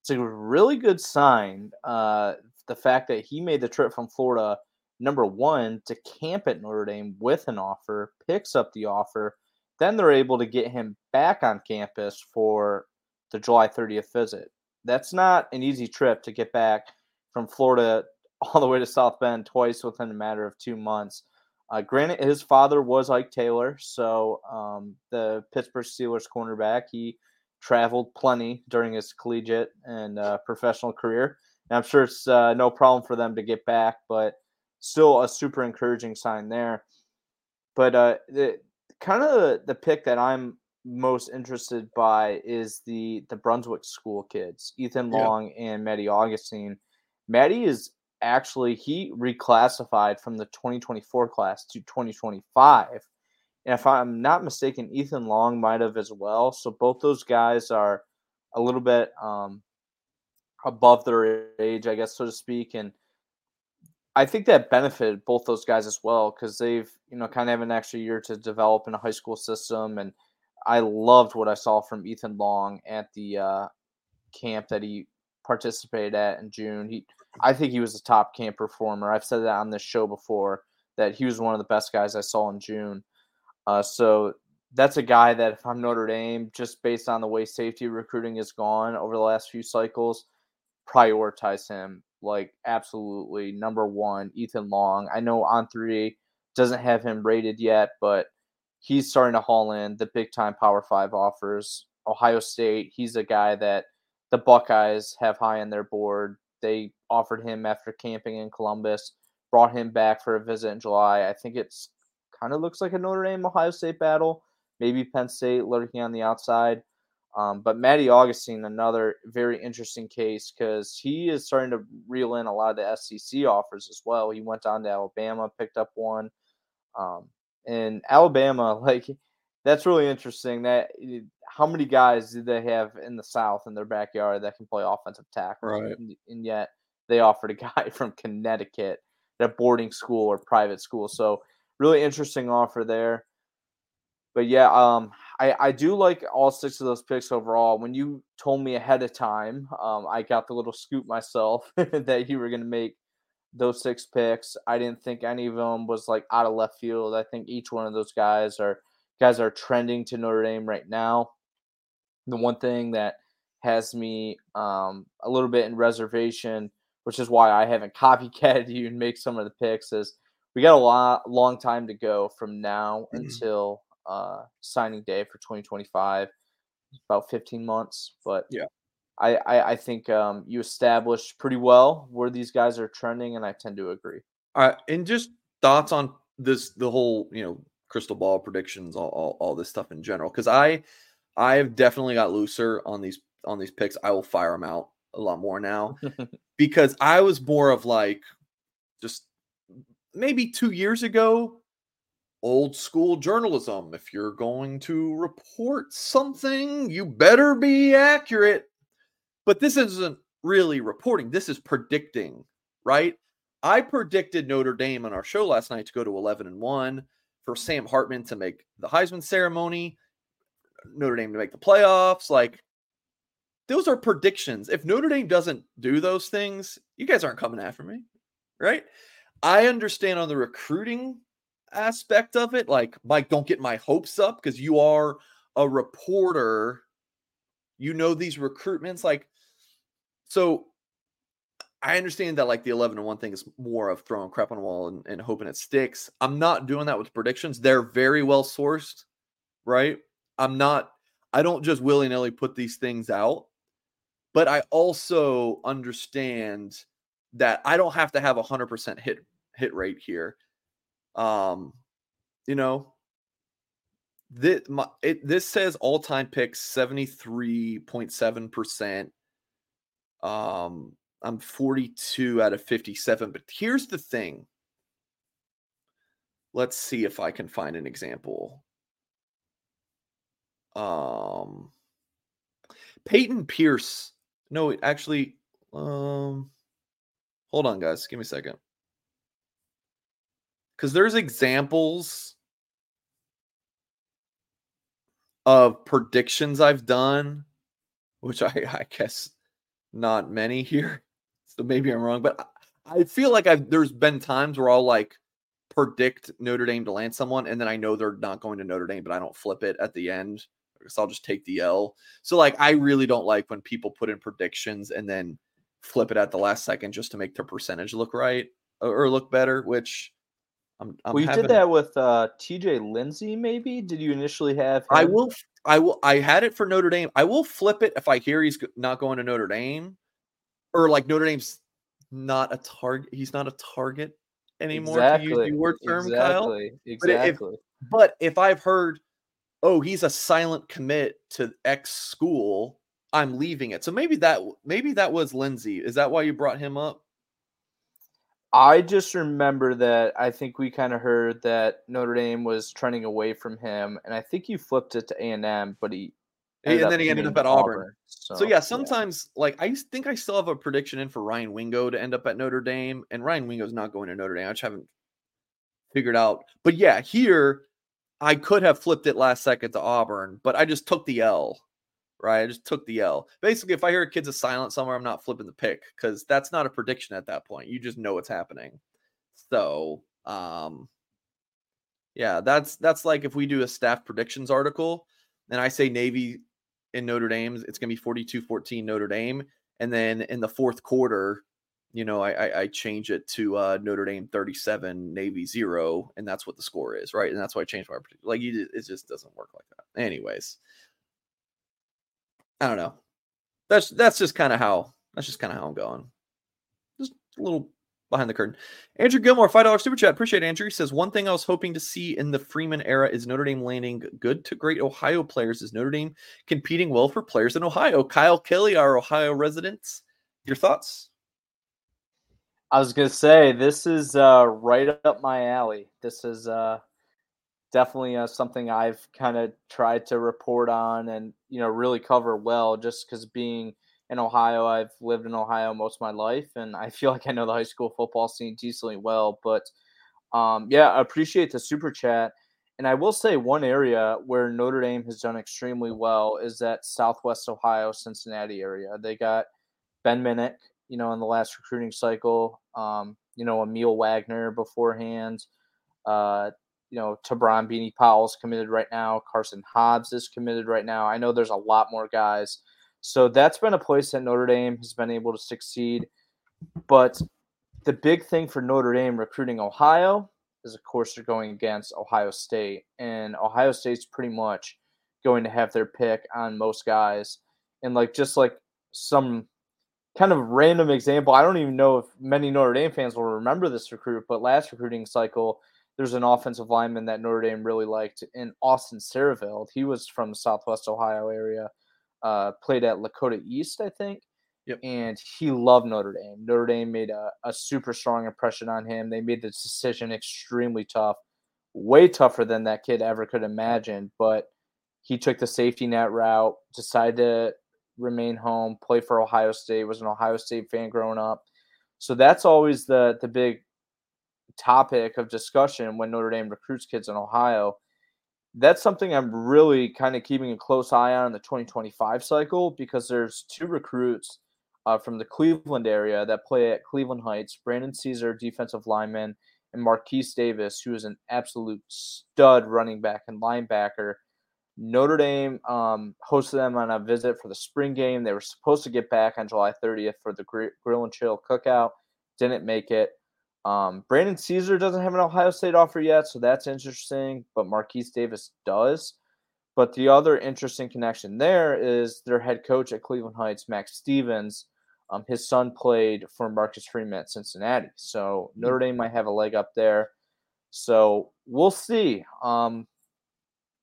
it's a really good sign. Uh, the fact that he made the trip from Florida, number one, to camp at Notre Dame with an offer, picks up the offer. Then they're able to get him back on campus for the July 30th visit that's not an easy trip to get back from Florida all the way to South Bend twice within a matter of two months. Uh, granted, his father was Ike Taylor, so um, the Pittsburgh Steelers cornerback. He traveled plenty during his collegiate and uh, professional career. And I'm sure it's uh, no problem for them to get back, but still a super encouraging sign there. But uh, the kind of the pick that I'm most interested by is the the Brunswick school kids, Ethan Long yeah. and Matty Augustine. Matty is actually he reclassified from the 2024 class to 2025. And if I'm not mistaken, Ethan Long might have as well. So both those guys are a little bit um, above their age, I guess, so to speak. And I think that benefited both those guys as well because they've, you know, kind of have an extra year to develop in a high school system and – I loved what I saw from Ethan Long at the uh, camp that he participated at in June. He, I think he was a top camp performer. I've said that on this show before that he was one of the best guys I saw in June. Uh, so that's a guy that if I'm Notre Dame, just based on the way safety recruiting has gone over the last few cycles, prioritize him like absolutely number one. Ethan Long. I know On3 doesn't have him rated yet, but he's starting to haul in the big time Power Five offers. Ohio State, he's a guy that the Buckeyes have high on their board. They offered him after camping in Columbus, brought him back for a visit in July. I think it's kind of looks like a Notre Dame Ohio State battle. Maybe Penn State lurking on the outside. Um, but Matty Augustine, another very interesting case because he is starting to reel in a lot of the SEC offers as well. He went down to Alabama, picked up one. Um, and Alabama, like that's really interesting. That eh, how many guys do they have in the South in their backyard that can play offensive tackle? Right. And, and yet they offered a guy from Connecticut at boarding school or private school. So really interesting offer there. But yeah, um, I, I do like all six of those picks overall. When you told me ahead of time, um, I got the little scoop myself that you were going to make those six picks. I didn't think any of them was like out of left field. I think each one of those guys are guys are trending to Notre Dame right now. The one thing that has me um, a little bit in reservation, which is why I haven't copycatted you and make some of the picks, is we got a lot long time to go from now mm-hmm. until uh, signing day for 2025. About 15 months, but yeah, I, I, I think um, you established pretty well where these guys are trending, and I tend to agree. Uh, and just thoughts on this, the whole, you know, crystal ball predictions, all, all, all this stuff in general. Because I, I've definitely got looser on these on these picks. I will fire them out a lot more now because I was more of like just maybe two years ago old school journalism. If you're going to report something, you better be accurate. But this isn't really reporting, this is predicting, right? I predicted Notre Dame on our show last night to go to 11 and 1 for Sam Hartman to make the Heisman ceremony, Notre Dame to make the playoffs. Like, those are predictions. If Notre Dame doesn't do those things, you guys aren't coming after me, right? I understand on the recruiting aspect of it. Like, Mike, don't get my hopes up because you are a reporter. You know these recruitments. Like, so I understand that like the 11 to 1 thing is more of throwing crap on the wall and, and hoping it sticks. I'm not doing that with predictions. They're very well sourced, right? I'm not, I don't just willy nilly put these things out, but I also understand that I don't have to have a 100% hit hit rate here. Um, you know, this, my, it, this says all time picks 73.7%. Um, I'm 42 out of 57. But here's the thing. Let's see if I can find an example. Um, Peyton Pierce. No, actually, um, hold on, guys. Give me a second. Because there's examples of predictions I've done, which I, I guess not many here. So maybe I'm wrong, but I feel like I've there's been times where I'll like predict Notre Dame to land someone, and then I know they're not going to Notre Dame, but I don't flip it at the end. So I'll just take the L. So like I really don't like when people put in predictions and then flip it at the last second just to make their percentage look right or look better, which I'm, I'm well, you having, did that with uh, TJ Lindsey, maybe? Did you initially have? Him? I will. I will. I had it for Notre Dame. I will flip it if I hear he's not going to Notre Dame, or like Notre Dame's not a target. He's not a target anymore. Exactly. To use your term, exactly. Kyle. Exactly. But if, but if I've heard, oh, he's a silent commit to X school, I'm leaving it. So maybe that maybe that was Lindsey. Is that why you brought him up? I just remember that I think we kind of heard that Notre Dame was trending away from him, and I think you flipped it to A and M, but he and then he ended up at Auburn. Auburn so, so, yeah, sometimes yeah. like I think I still have a prediction in for Ryan Wingo to end up at Notre Dame, and Ryan Wingo's not going to Notre Dame. I just haven't figured out. But yeah, here I could have flipped it last second to Auburn, but I just took the L. Right, I just took the L. Basically, if I hear a kid's a silent somewhere, I'm not flipping the pick because that's not a prediction at that point. You just know what's happening. So, um, yeah, that's that's like if we do a staff predictions article and I say Navy in Notre Dame, it's going to be 42 14 Notre Dame. And then in the fourth quarter, you know, I, I, I change it to uh, Notre Dame 37, Navy zero, and that's what the score is, right? And that's why I changed my like it just doesn't work like that. Anyways, I don't know. That's that's just kind of how that's just kind of how I'm going. Just a little behind the curtain. Andrew Gilmore, five dollars super chat. Appreciate it, Andrew. He says one thing I was hoping to see in the Freeman era is Notre Dame landing good to great Ohio players. Is Notre Dame competing well for players in Ohio? Kyle Kelly, our Ohio residents. Your thoughts? I was gonna say this is uh, right up my alley. This is uh, definitely uh, something I've kind of tried to report on and you know really cover well, just because being in Ohio. I've lived in Ohio most of my life, and I feel like I know the high school football scene decently well. But um, yeah, I appreciate the super chat. And I will say one area where Notre Dame has done extremely well is that Southwest Ohio, Cincinnati area. They got Ben Minich, you know, in the last recruiting cycle. Um, you know, Emil Wagner beforehand. Uh, you know, Tabron Beanie Powell's committed right now. Carson Hobbs is committed right now. I know there's a lot more guys so that's been a place that Notre Dame has been able to succeed. But the big thing for Notre Dame recruiting Ohio is, of course, they're going against Ohio State. And Ohio State's pretty much going to have their pick on most guys. And, like, just like some kind of random example, I don't even know if many Notre Dame fans will remember this recruit, but last recruiting cycle, there's an offensive lineman that Notre Dame really liked in Austin Siereveld. He was from the Southwest Ohio area uh, played at Lakota East, I think. Yep. And he loved Notre Dame. Notre Dame made a, a super strong impression on him. They made the decision extremely tough, way tougher than that kid ever could imagine. But he took the safety net route, decided to remain home, play for Ohio State, was an Ohio State fan growing up. So that's always the the big topic of discussion when Notre Dame recruits kids in Ohio that's something I'm really kind of keeping a close eye on in the 2025 cycle because there's two recruits uh, from the Cleveland area that play at Cleveland Heights. Brandon Caesar, defensive lineman, and Marquise Davis, who is an absolute stud running back and linebacker. Notre Dame um, hosted them on a visit for the spring game. They were supposed to get back on July 30th for the Grill and Chill cookout. Didn't make it. Um, Brandon Caesar doesn't have an Ohio State offer yet, so that's interesting. But Marquise Davis does. But the other interesting connection there is their head coach at Cleveland Heights, Max Stevens. Um, his son played for Marcus Freeman at Cincinnati, so Notre Dame might have a leg up there. So we'll see. Um,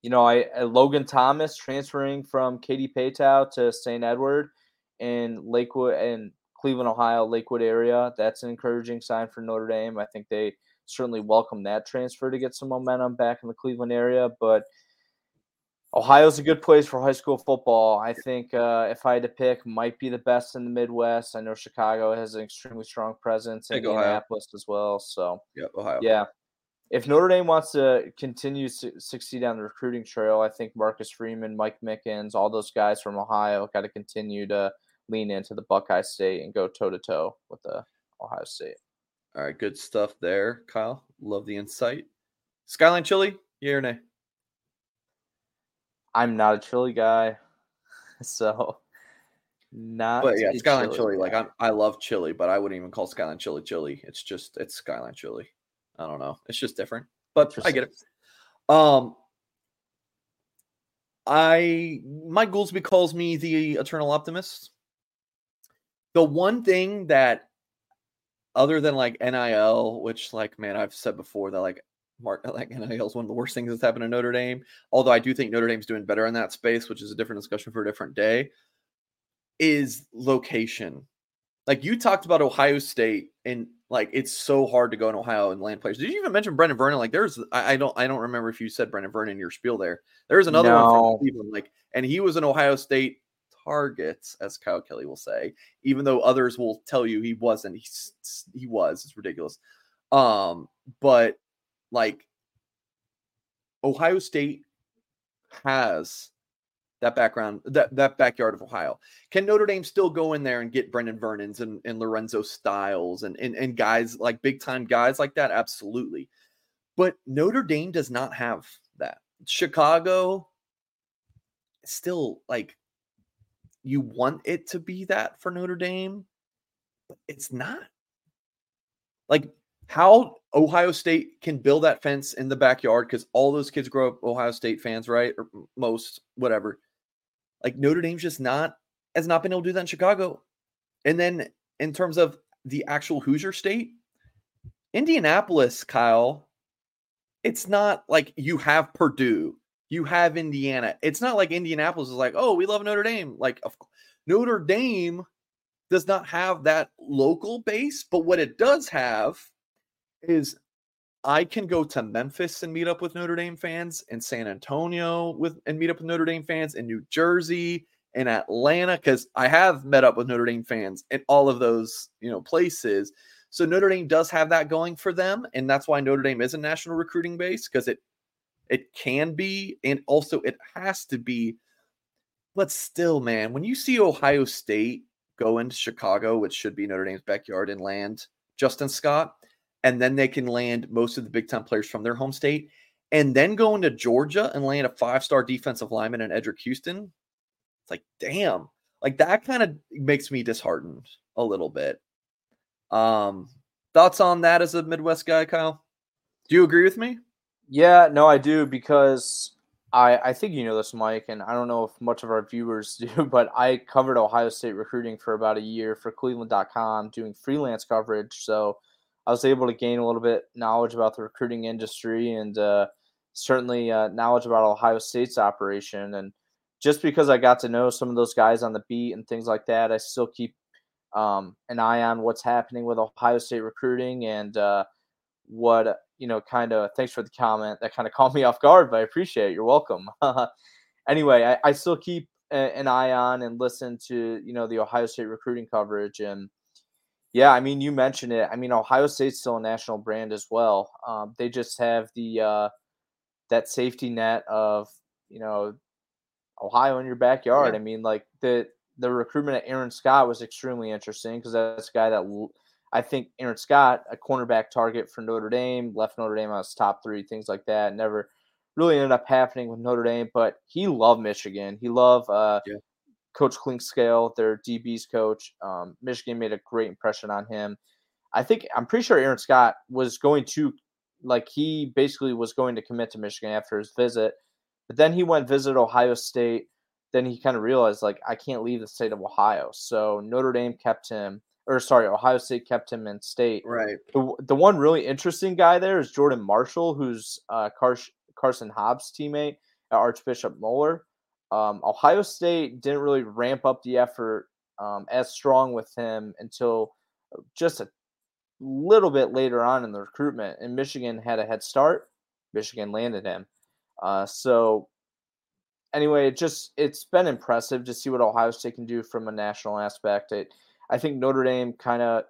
you know, I, I, Logan Thomas transferring from Katy Paetow to St. Edward in Lakewood and Cleveland, Ohio, Lakewood area. That's an encouraging sign for Notre Dame. I think they certainly welcome that transfer to get some momentum back in the Cleveland area. But Ohio's a good place for high school football. I think uh, if I had to pick, might be the best in the Midwest. I know Chicago has an extremely strong presence in Indianapolis as well. So, yeah, Ohio. Yeah. If Notre Dame wants to continue to succeed on the recruiting trail, I think Marcus Freeman, Mike Mickens, all those guys from Ohio got to continue to lean into the Buckeye State and go toe to toe with the Ohio State. All right, good stuff there, Kyle. Love the insight. Skyline Chili, yeah or nay? I'm not a chili guy, so not. But yeah, Skyline Chili. Chili like I'm, I love chili, but I wouldn't even call Skyline Chili chili. It's just it's Skyline Chili. I don't know. It's just different, but I get it. Um, I Mike Goolsby calls me the eternal optimist. The one thing that, other than like NIL, which like man, I've said before that like Mark like NIL is one of the worst things that's happened to Notre Dame. Although I do think Notre Dame's doing better in that space, which is a different discussion for a different day. Is location. Like you talked about Ohio State and like it's so hard to go in Ohio and land players. Did you even mention Brenan Vernon? Like there's I, I don't I don't remember if you said Brenan Vernon in your spiel there. There's another no. one from Cleveland, like and he was an Ohio State targets, as Kyle Kelly will say, even though others will tell you he wasn't. He, he was. It's ridiculous. Um, but like Ohio State has that background, that that backyard of Ohio. Can Notre Dame still go in there and get Brenan Vernon's and, and Lorenzo Styles and, and and guys like big time guys like that? Absolutely. But Notre Dame does not have that. Chicago still like you want it to be that for Notre Dame, but it's not. Like how Ohio State can build that fence in the backyard because all those kids grow up Ohio State fans, right? Or most, whatever. Like Notre Dame's just not has not been able to do that in Chicago. And then in terms of the actual Hoosier state, Indianapolis, Kyle, it's not like you have Purdue you have Indiana. It's not like Indianapolis is like, oh, we love Notre Dame. Like Notre Dame does not have that local base, but what it does have is I can go to Memphis and meet up with Notre Dame fans, and San Antonio with and meet up with Notre Dame fans, in New Jersey and Atlanta because I have met up with Notre Dame fans in all of those you know places. So Notre Dame does have that going for them, and that's why Notre Dame is a national recruiting base because it it can be, and also it has to be. But still, man, when you see Ohio State go into Chicago, which should be Notre Dame's backyard, and land Justin Scott, and then they can land most of the big time players from their home state, and then go into Georgia and land a five star defensive lineman in Eddrick Houston. It's like, damn, like that kind of makes me disheartened a little bit. Um, thoughts on that as a Midwest guy, Kyle? Do you agree with me? Yeah, no, I do because I I think you know this, Mike, and I don't know if much of our viewers do, but I covered Ohio State recruiting for about a year for Cleveland.com, doing freelance coverage. So I was able to gain a little bit knowledge about the recruiting industry and uh, certainly uh, knowledge about Ohio State's operation. And just because I got to know some of those guys on the beat and things like that, I still keep um, an eye on what's happening with Ohio State recruiting and uh, what you know, kind of thanks for the comment. That kind of caught me off guard, but I appreciate it. You're welcome. anyway, I, I still keep a, an eye on and listen to you know the Ohio State recruiting coverage and. Yeah, I mean, you mentioned it. I mean, Ohio State's still a national brand as well. Um, they just have the uh, that safety net of you know Ohio in your backyard. Yeah. I mean, like the the recruitment of Aaron Scott was extremely interesting because that's a guy that I think Aaron Scott, a cornerback target for Notre Dame, left Notre Dame on his top three, things like that. Never really ended up happening with Notre Dame, but he loved Michigan. He loved uh, yeah. Coach Clinkscale, their DB's coach. Um, Michigan made a great impression on him. I think I'm pretty sure Aaron Scott was going to, like, he basically was going to commit to Michigan after his visit, but then he went visit Ohio State then he kind of realized like I can't leave the state of Ohio. So Notre Dame kept him, or sorry, Ohio State kept him in state. Right. The, the one really interesting guy there is Jordan Marshall, who's uh, Car- Carson Hobbs' teammate at Archbishop Moeller. Um, Ohio State didn't really ramp up the effort um, as strong with him until just a little bit later on in the recruitment. And Michigan had a head start. Michigan landed him. Uh, so anyway, it just it's been impressive to see what Ohio State can do from a national aspect. It, I think Notre Dame kind of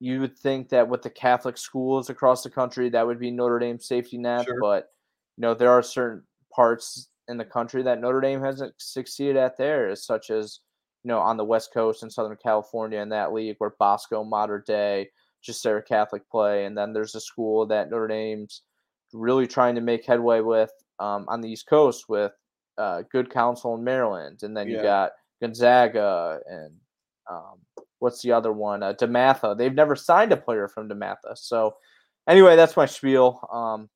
you would think that with the Catholic schools across the country, that would be Notre Dame's safety net, sure. but you know there are certain parts in the country that Notre Dame hasn't succeeded at there, such as you know on the West Coast in Southern California in that league where Bosco, Mater Dei, just their Catholic play, and then there's a school that Notre Dame's really trying to make headway with um, on the East Coast with uh, Good Counsel in Maryland, and then you got Gonzaga and um, what's the other one? Uh, DeMatha. They've never signed a player from DeMatha. So anyway, that's my spiel. Um,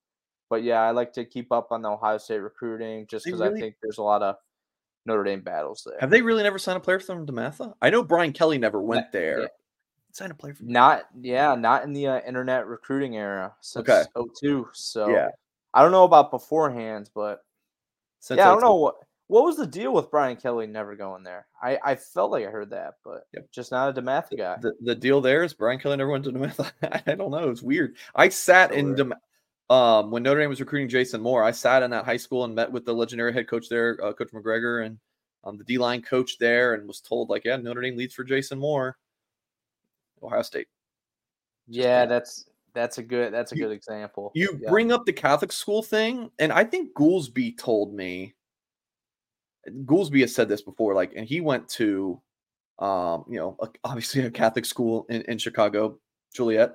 but yeah, I like to keep up on the Ohio State recruiting just because really... I think there's a lot of Notre Dame battles there. Have they really never signed a player from DeMatha? I know Brian Kelly never went there. Yeah. Signed a player from not yeah, not in the uh, internet recruiting era since okay. 02. So yeah. I don't know about beforehand, but since yeah, I don't know what what was the deal with Brian Kelly never going there. I, I felt like I heard that, but yep. just not a DeMatha guy. The, the deal there is Brian Kelly never went to DeMatha. I don't know. It's weird. I sat in Dem- um, when Notre Dame was recruiting Jason Moore. I sat in that high school and met with the legendary head coach there, uh, Coach McGregor, and um, the D line coach there, and was told like, yeah, Notre Dame leads for Jason Moore. Ohio State. Yeah, that's that's a good that's a you, good example. You yeah. bring up the Catholic school thing, and I think Goolsby told me. Goolsby has said this before, like, and he went to, um, you know, obviously a Catholic school in, in Chicago, Joliet,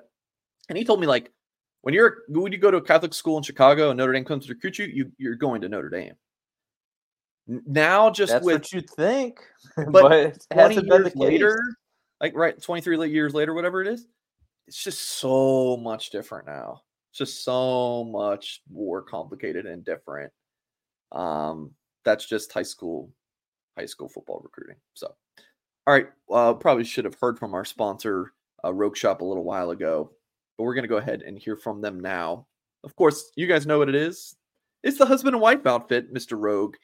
and he told me like, when you're when you go to a Catholic school in Chicago and Notre Dame comes to recruit you, you you're going to Notre Dame. Now, just That's with what you think, but, but twenty years later, like right, twenty three years later, whatever it is, it's just so much different now. It's just so much more complicated and different. Um, that's just high school, high school football recruiting. So, all right, uh, probably should have heard from our sponsor, uh, Rogue Shop, a little while ago, but we're gonna go ahead and hear from them now. Of course, you guys know what it is. It's the husband and wife outfit, Mr. Rogue.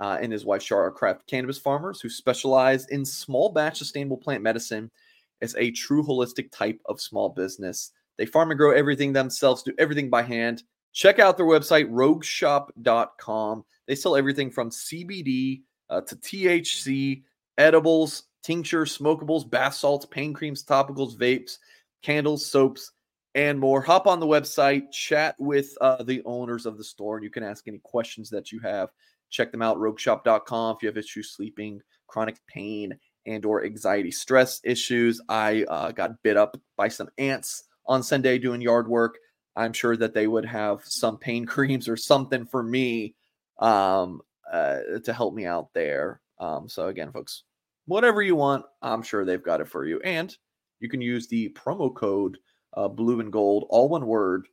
Uh, and his wife Shara craft cannabis farmers who specialize in small batch sustainable plant medicine is a true holistic type of small business. They farm and grow everything themselves, do everything by hand. Check out their website, rogueshop.com. They sell everything from CBD uh, to THC, edibles, tinctures, smokables, bath salts, pain creams, topicals, vapes, candles, soaps, and more. Hop on the website, chat with uh, the owners of the store, and you can ask any questions that you have. Check them out, rogueshop.com. If you have issues sleeping, chronic pain, and or anxiety stress issues. I uh, got bit up by some ants on Sunday doing yard work. I'm sure that they would have some pain creams or something for me um, uh, to help me out there. Um, so again, folks, whatever you want, I'm sure they've got it for you. And you can use the promo code uh, blue and gold, all one word,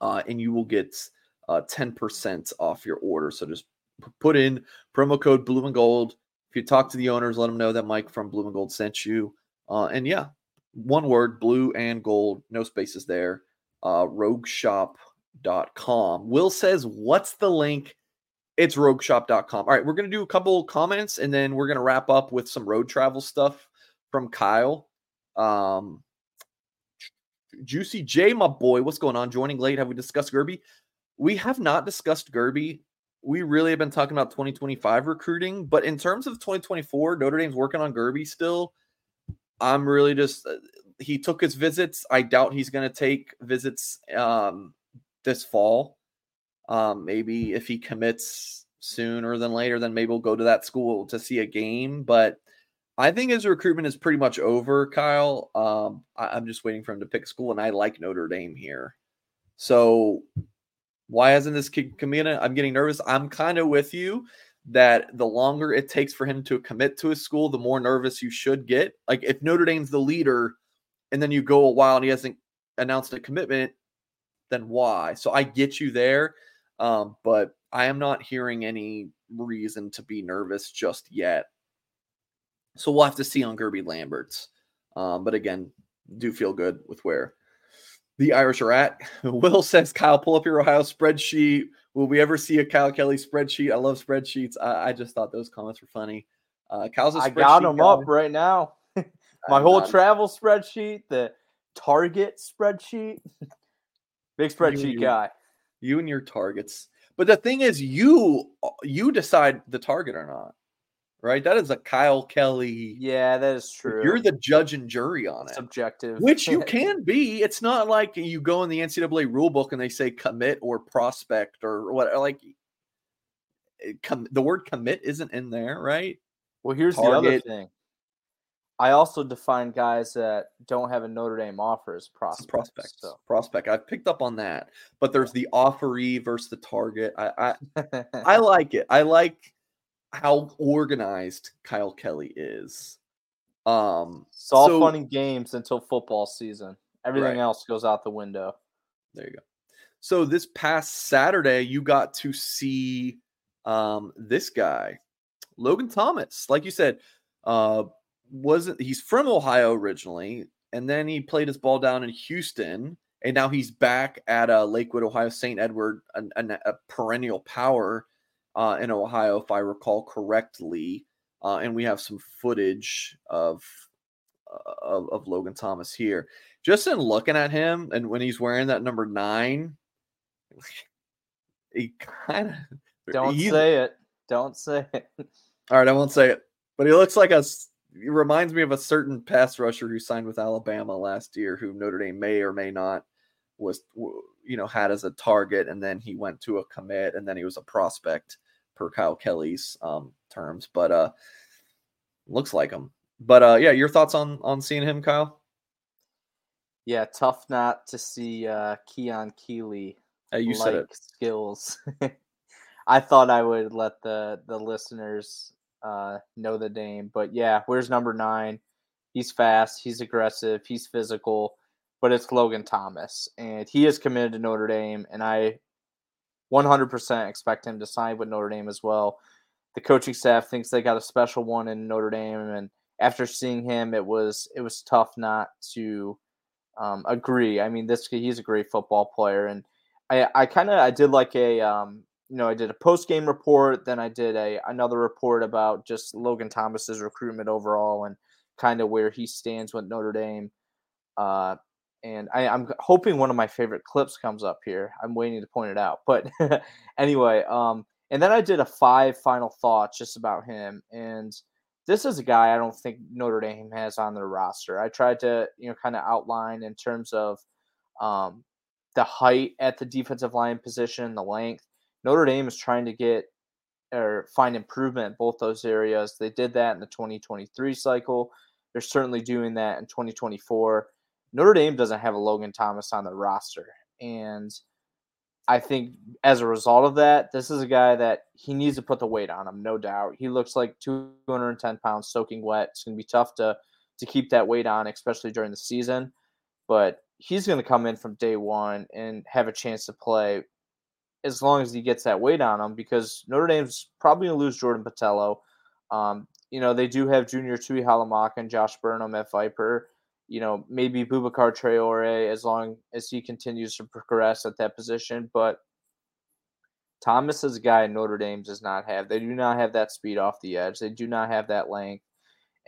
uh, and you will get uh, 10% off your order. So just put in promo code blue and gold if you talk to the owners, let them know that Mike from Blue and Gold sent you. Uh, and yeah, one word, blue and gold, no spaces there. Uh, rogueshop.com. Will says, What's the link? It's rogueshop.com. All right, we're going to do a couple comments and then we're going to wrap up with some road travel stuff from Kyle. Um, Juicy J, my boy, what's going on? Joining late. Have we discussed Guerby? We have not discussed Guerby we really have been talking about 2025 recruiting, but in terms of 2024, Notre Dame's working on Guerby still. I'm really just uh, he took his visits. I doubt he's going to take visits um, this fall. Um, maybe if he commits sooner than later, then maybe we'll go to that school to see a game. But I think his recruitment is pretty much over, Kyle. Um, I, am just waiting for him to pick school, and I like Notre Dame here. So why hasn't this kid committed? I'm getting nervous. I'm kind of with you that the longer it takes for him to commit to a school, the more nervous you should get. Like if Notre Dame's the leader and then you go a while and he hasn't announced a commitment, then why? So I get you there. Um, but I am not hearing any reason to be nervous just yet. So we'll have to see on Guerby Lambert's. Um, but again, do feel good with where the Irish are at. Will says, Kyle, pull up your Ohio spreadsheet. Will we ever see a Kyle Kelly spreadsheet? I love spreadsheets. I, I just thought those comments were funny. Uh, Kyle's I got them guy. up right now. My I'm whole not... travel spreadsheet, the Target spreadsheet. Big spreadsheet you, guy. You and your targets. But the thing is, you you decide the target or not right? That is a Kyle Kelly. Yeah, that is true. You're the judge and jury on it. Subjective. Which you can be. It's not like you go in the NCAA rule book and they say commit or prospect or what like com, the word commit isn't in there, right? Well, here's Target. the other thing. I also define guys that don't have a Notre Dame offer as prospects. Prospects. So. Prospect. I've picked up on that. But there's the offeree versus the target. I I, I like it. I like how organized Kyle Kelly is. Um, it's all so, fun and games until football season. Everything right. else goes out the window. There you go. So this past Saturday, you got to see um, this guy, Logan Thomas. Like you said, uh, wasn't he's from Ohio originally, and then he played his ball down in Houston, and now he's back at uh, Lakewood, Ohio, St. Edward, a, a, a perennial power uh, in Ohio, if I recall correctly. Uh, and we have some footage of, of, of Logan Thomas here. Just in looking at him, and when he's wearing that number nine, he kind of don't say it. Don't say it. All right, I won't say it. But he looks like a. He reminds me of a certain pass rusher who signed with Alabama last year, who Notre Dame may or may not was you know had as a target, and then he went to a commit, and then he was a prospect per Kyle Kelly's um, terms. But uh, looks like him. But uh, yeah, your thoughts on on seeing him, Kyle? Yeah, tough not to see uh, Keon Keeley. Hey, you said it. Skills. I thought I would let the the listeners uh, know the name, but yeah, where's number nine? He's fast. He's aggressive. He's physical but it's Logan Thomas, and he is committed to Notre Dame, and I 100% expect him to sign with Notre Dame as well. The coaching staff thinks they got a special one in Notre Dame, and after seeing him, it was it was tough not to um, agree. I mean, this he's a great football player, and I I kind of I did like a um, you know I did a post game report, then I did a another report about just Logan Thomas's recruitment overall and kind of where he stands with Notre Dame. Uh, and I, am hoping one of my favorite clips comes up here. I'm waiting to point it out. But anyway, um, and then I did a five final thoughts just about him. And this is a guy I don't think Notre Dame has on their roster. I tried to, you know, kind of outline in terms of um, the height at the defensive line position, the length. Notre Dame is trying to get or find improvement in both those areas. They did that in the 2023 cycle. They're certainly doing that in 2024 Notre Dame doesn't have a Logan Thomas on the roster. And I think as a result of that, this is a guy that he needs to put the weight on him, no doubt. He looks like 210 pounds soaking wet. It's going to be tough to to keep that weight on, especially during the season. But he's going to come in from day one and have a chance to play as long as he gets that weight on him because Notre Dame's probably going to lose Jordan Botelho. Um, you know, they do have junior Tuihalamaka and Josh Burnham at Viper you know, maybe Boubacar Traore as long as he continues to progress at that position. But Thomas is a guy Notre Dame does not have. They do not have that speed off the edge. They do not have that length.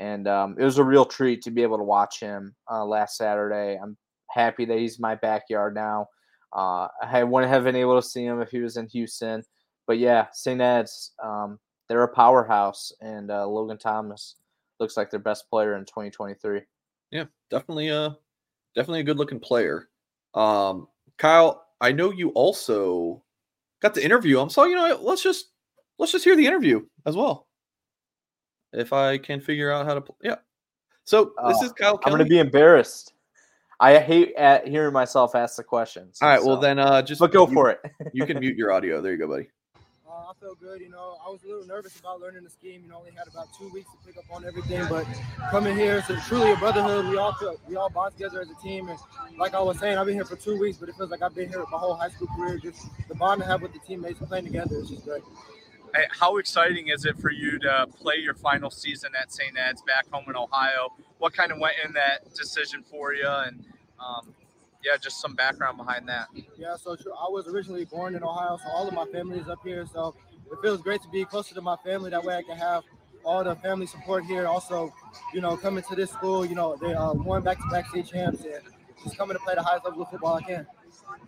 And um, it was a real treat to be able to watch him uh, last Saturday. I'm happy that he's my backyard now. Uh, I wouldn't have been able to see him if he was in Houston. But yeah, St. Ed's, um, they're a powerhouse. And uh, Logan Thomas looks like their best player in 2023 yeah, definitely a uh, definitely a good looking player. Um, Kyle, I know you also got to interview him, so you know let's just let's just hear the interview as well. If I can figure out how to, pl- yeah. So this Oh, is Kyle. I'm gonna be embarrassed. I hate at hearing myself ask the questions. All right. Well, then, uh, just but go you- for it. you can mute your audio. There you go, buddy. Uh, I feel good. You know, I was a little nervous about learning the scheme. You know, only had about two weeks to pick up on everything. But coming here, it's truly a brotherhood. We all feel, we all bond together as a team. And like I was saying, I've been here for two weeks, but it feels like I've been here my whole high school career. Just the bond I have with the teammates playing together is just great. Hey, How exciting is it for you to play your final season at St. Ed's back home in Ohio? What kind of went in that decision for you? And um, yeah, just some background behind that. Yeah, so true. I was originally born in Ohio, so all of my family is up here. So it feels great to be closer to my family. That way I can have all the family support here. Also, you know, coming to this school, you know, they uh, won back-to-back state champs and just coming to play the highest level of football I can.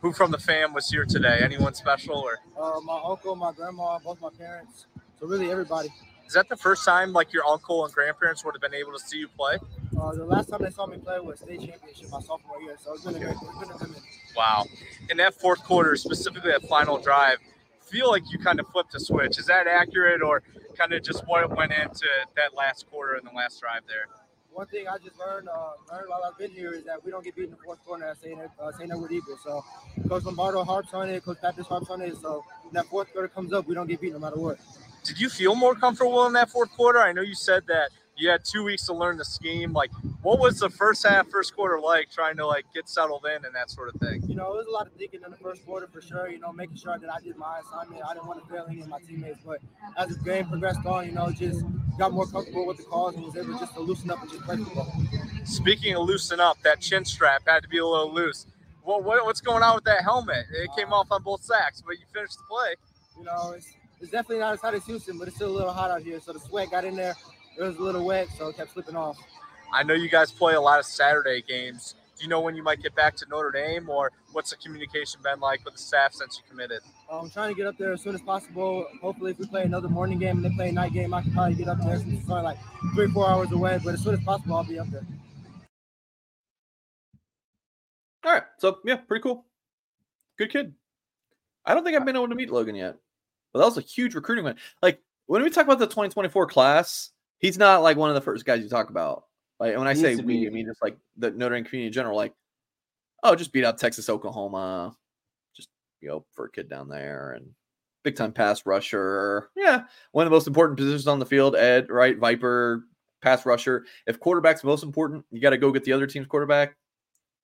Who from the fam was here today? Anyone special or Uh, my uncle, my grandma, both my parents. So really everybody. Is that the first time like your uncle and grandparents would have been able to see you play? Uh, the last time they saw me play was state championship my sophomore year. So it's been it's been a minute. Wow. In that fourth quarter, specifically that final drive, feel like you kind of flipped a switch. Is that accurate or kind of just what went into that last quarter and the last drive there? One thing I just learned, uh, learned while I've been here is that we don't get beat in the fourth quarter at St. Uh, St. Edward Eagles. So Coach Lombardo harps on it, Coach Pappas harps on it. So when that fourth quarter comes up, we don't get beat no matter what. Did you feel more comfortable in that fourth quarter? I know you said that you had two weeks to learn the scheme. Like, what was the first half, first quarter like, trying to like get settled in and that sort of thing? You know, it was a lot of thinking in the first quarter for sure. You know, making sure that I did my assignment. I didn't want to fail any of my teammates. But as the game progressed on, you know, just got more comfortable with the calls and was able just to loosen up and just play football. Speaking of loosen up, that chin strap had to be a little loose. What, what what's going on with that helmet? It came uh, off on both sacks, but you finished the play. You know, it's, it's definitely not as hot as Houston, but it's still a little hot out here. So the sweat got in there. It was a little wet, so it kept slipping off. I know you guys play a lot of Saturday games. Do you know when you might get back to Notre Dame, or what's the communication been like with the staff since you committed? Uh, I'm trying to get up there as soon as possible. Hopefully, if we play another morning game and they play a night game, I can probably get up there since it's only like three, four hours away. But as soon as possible, I'll be up there. All right. So yeah, pretty cool. Good kid. I don't think I've been able to meet Logan yet, but that was a huge recruiting win. Like when we talk about the 2024 class, he's not like one of the first guys you talk about. Like when I He say we, be. I mean just like the Notre Dame community in general. Like, oh, just beat out Texas, Oklahoma, just you know for a kid down there and big time pass rusher. Yeah, one of the most important positions on the field. Ed, right? Viper, pass rusher. If quarterback's most important, you got to go get the other team's quarterback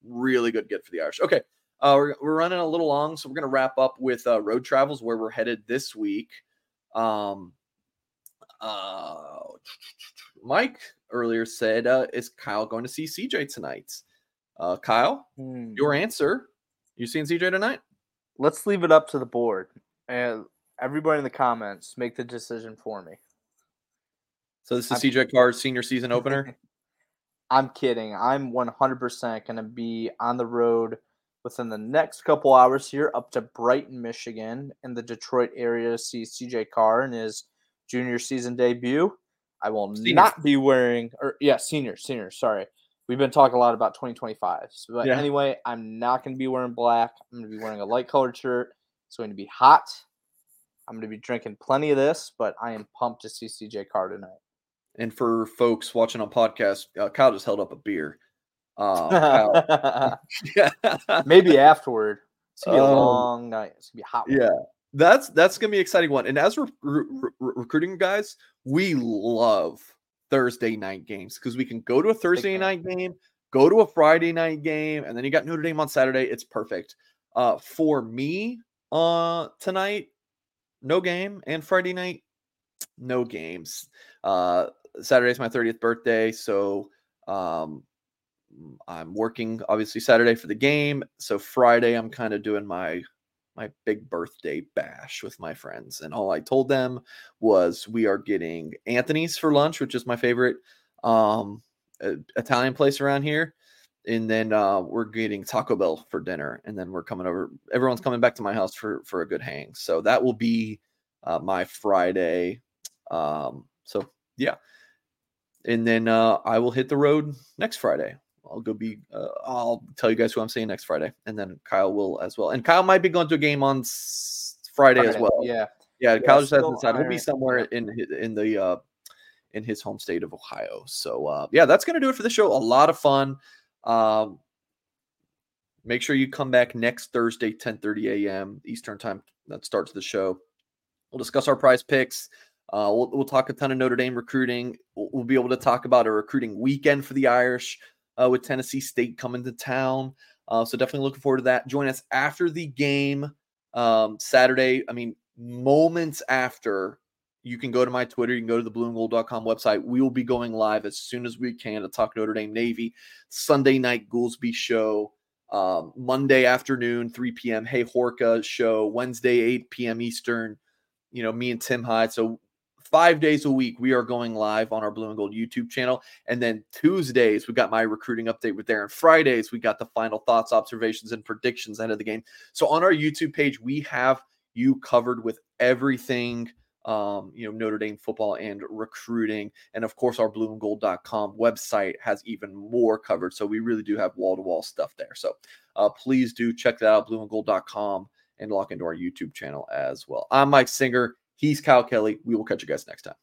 really good get for the Irish. Okay, uh, we're, we're running a little long, so we're going to wrap up with uh, road travels where we're headed this week. Um, uh, Mike earlier said, uh, "Is Kyle going to see CJ tonight?" Uh, Kyle, Hmm. your answer? You seeing CJ tonight? Let's leave it up to the board and everybody in the comments make the decision for me. So this is I'm- CJ Carr's senior season opener. I'm kidding. I'm 100% going to be on the road within the next couple hours here up to Brighton, Michigan, in the Detroit area to see CJ Carr in his junior season debut. I will Senior. not be wearing, or yeah, senior, senior. Sorry, we've been talking a lot about 2025. So, but Yeah. anyway, I'm not going to be wearing black. I'm going to be wearing a light colored shirt. It's going to be hot. I'm going to be drinking plenty of this, but I am pumped to see CJ Carr tonight. and for folks watching on podcast, uh, Kyle just held up a beer. Uh, yeah. Maybe afterward. It's gonna be a Um, long night. It's gonna be a hot. one. Yeah, that's that's gonna be an exciting one. And as we're re- re- recruiting guys, we love Thursday night games because we can go to a Thursday night game, go to a Friday night game, and then you got Notre Dame on Saturday. It's perfect. Uh, for me, uh, tonight, no game, and Friday night, no games. Uh, Saturday's my 30th birthday, so um, I'm working obviously Saturday for the game. So Friday, I'm kind of doing my my big birthday bash with my friends, and all I told them was we are getting Anthony's for lunch, which is my favorite um, uh, Italian place around here. And then uh, we're getting Taco Bell for dinner, and then we're coming over. Everyone's coming back to my house for for a good hang. So that will be uh, my Friday. Um, so yeah, and then uh, I will hit the road next Friday. I'll go be. Uh, I'll tell you guys who I'm seeing next Friday, and then Kyle will as well. And Kyle might be going to a game on s- Friday, as well. Yeah. Yeah, Yeah, college hasn't still decided. He'll be somewhere in in the uh, in his home state of Ohio. So uh, yeah, that's gonna do it for the show. A lot of fun. Um, make sure you come back next Thursday, 10:30 a.m. Eastern time. That starts the show. We'll discuss our prize picks. Uh, we'll, we'll talk a ton of Notre Dame recruiting. We'll, we'll be able to talk about a recruiting weekend for the Irish uh, with Tennessee State coming to town. Uh, so definitely looking forward to that. Join us after the game um, Saturday. I mean, moments after, you can go to my Twitter. You can go to the blueandgold.com website. We will be going live as soon as we can to talk Notre Dame Navy. Sunday night Goolsby show. Um, Monday afternoon, 3 p.m. Hey Horka show. Wednesday, 8 p.m. Eastern. You know, me and Tim Hyde. So five days a week, we are going live on our Blue and Gold YouTube channel. And then Tuesdays, we got my recruiting update with Darren. And Fridays, we got the final thoughts, observations, and predictions ahead of the game. So on our YouTube page, we have you covered with everything um, you know, Notre Dame football and recruiting. And of course, our blueandgold.com website has even more covered. So we really do have wall to wall stuff there. So uh, please do check that out, blueandgold.com, and log into our YouTube channel as well. I'm Mike Singer. He's Kyle Kelly. We will catch you guys next time.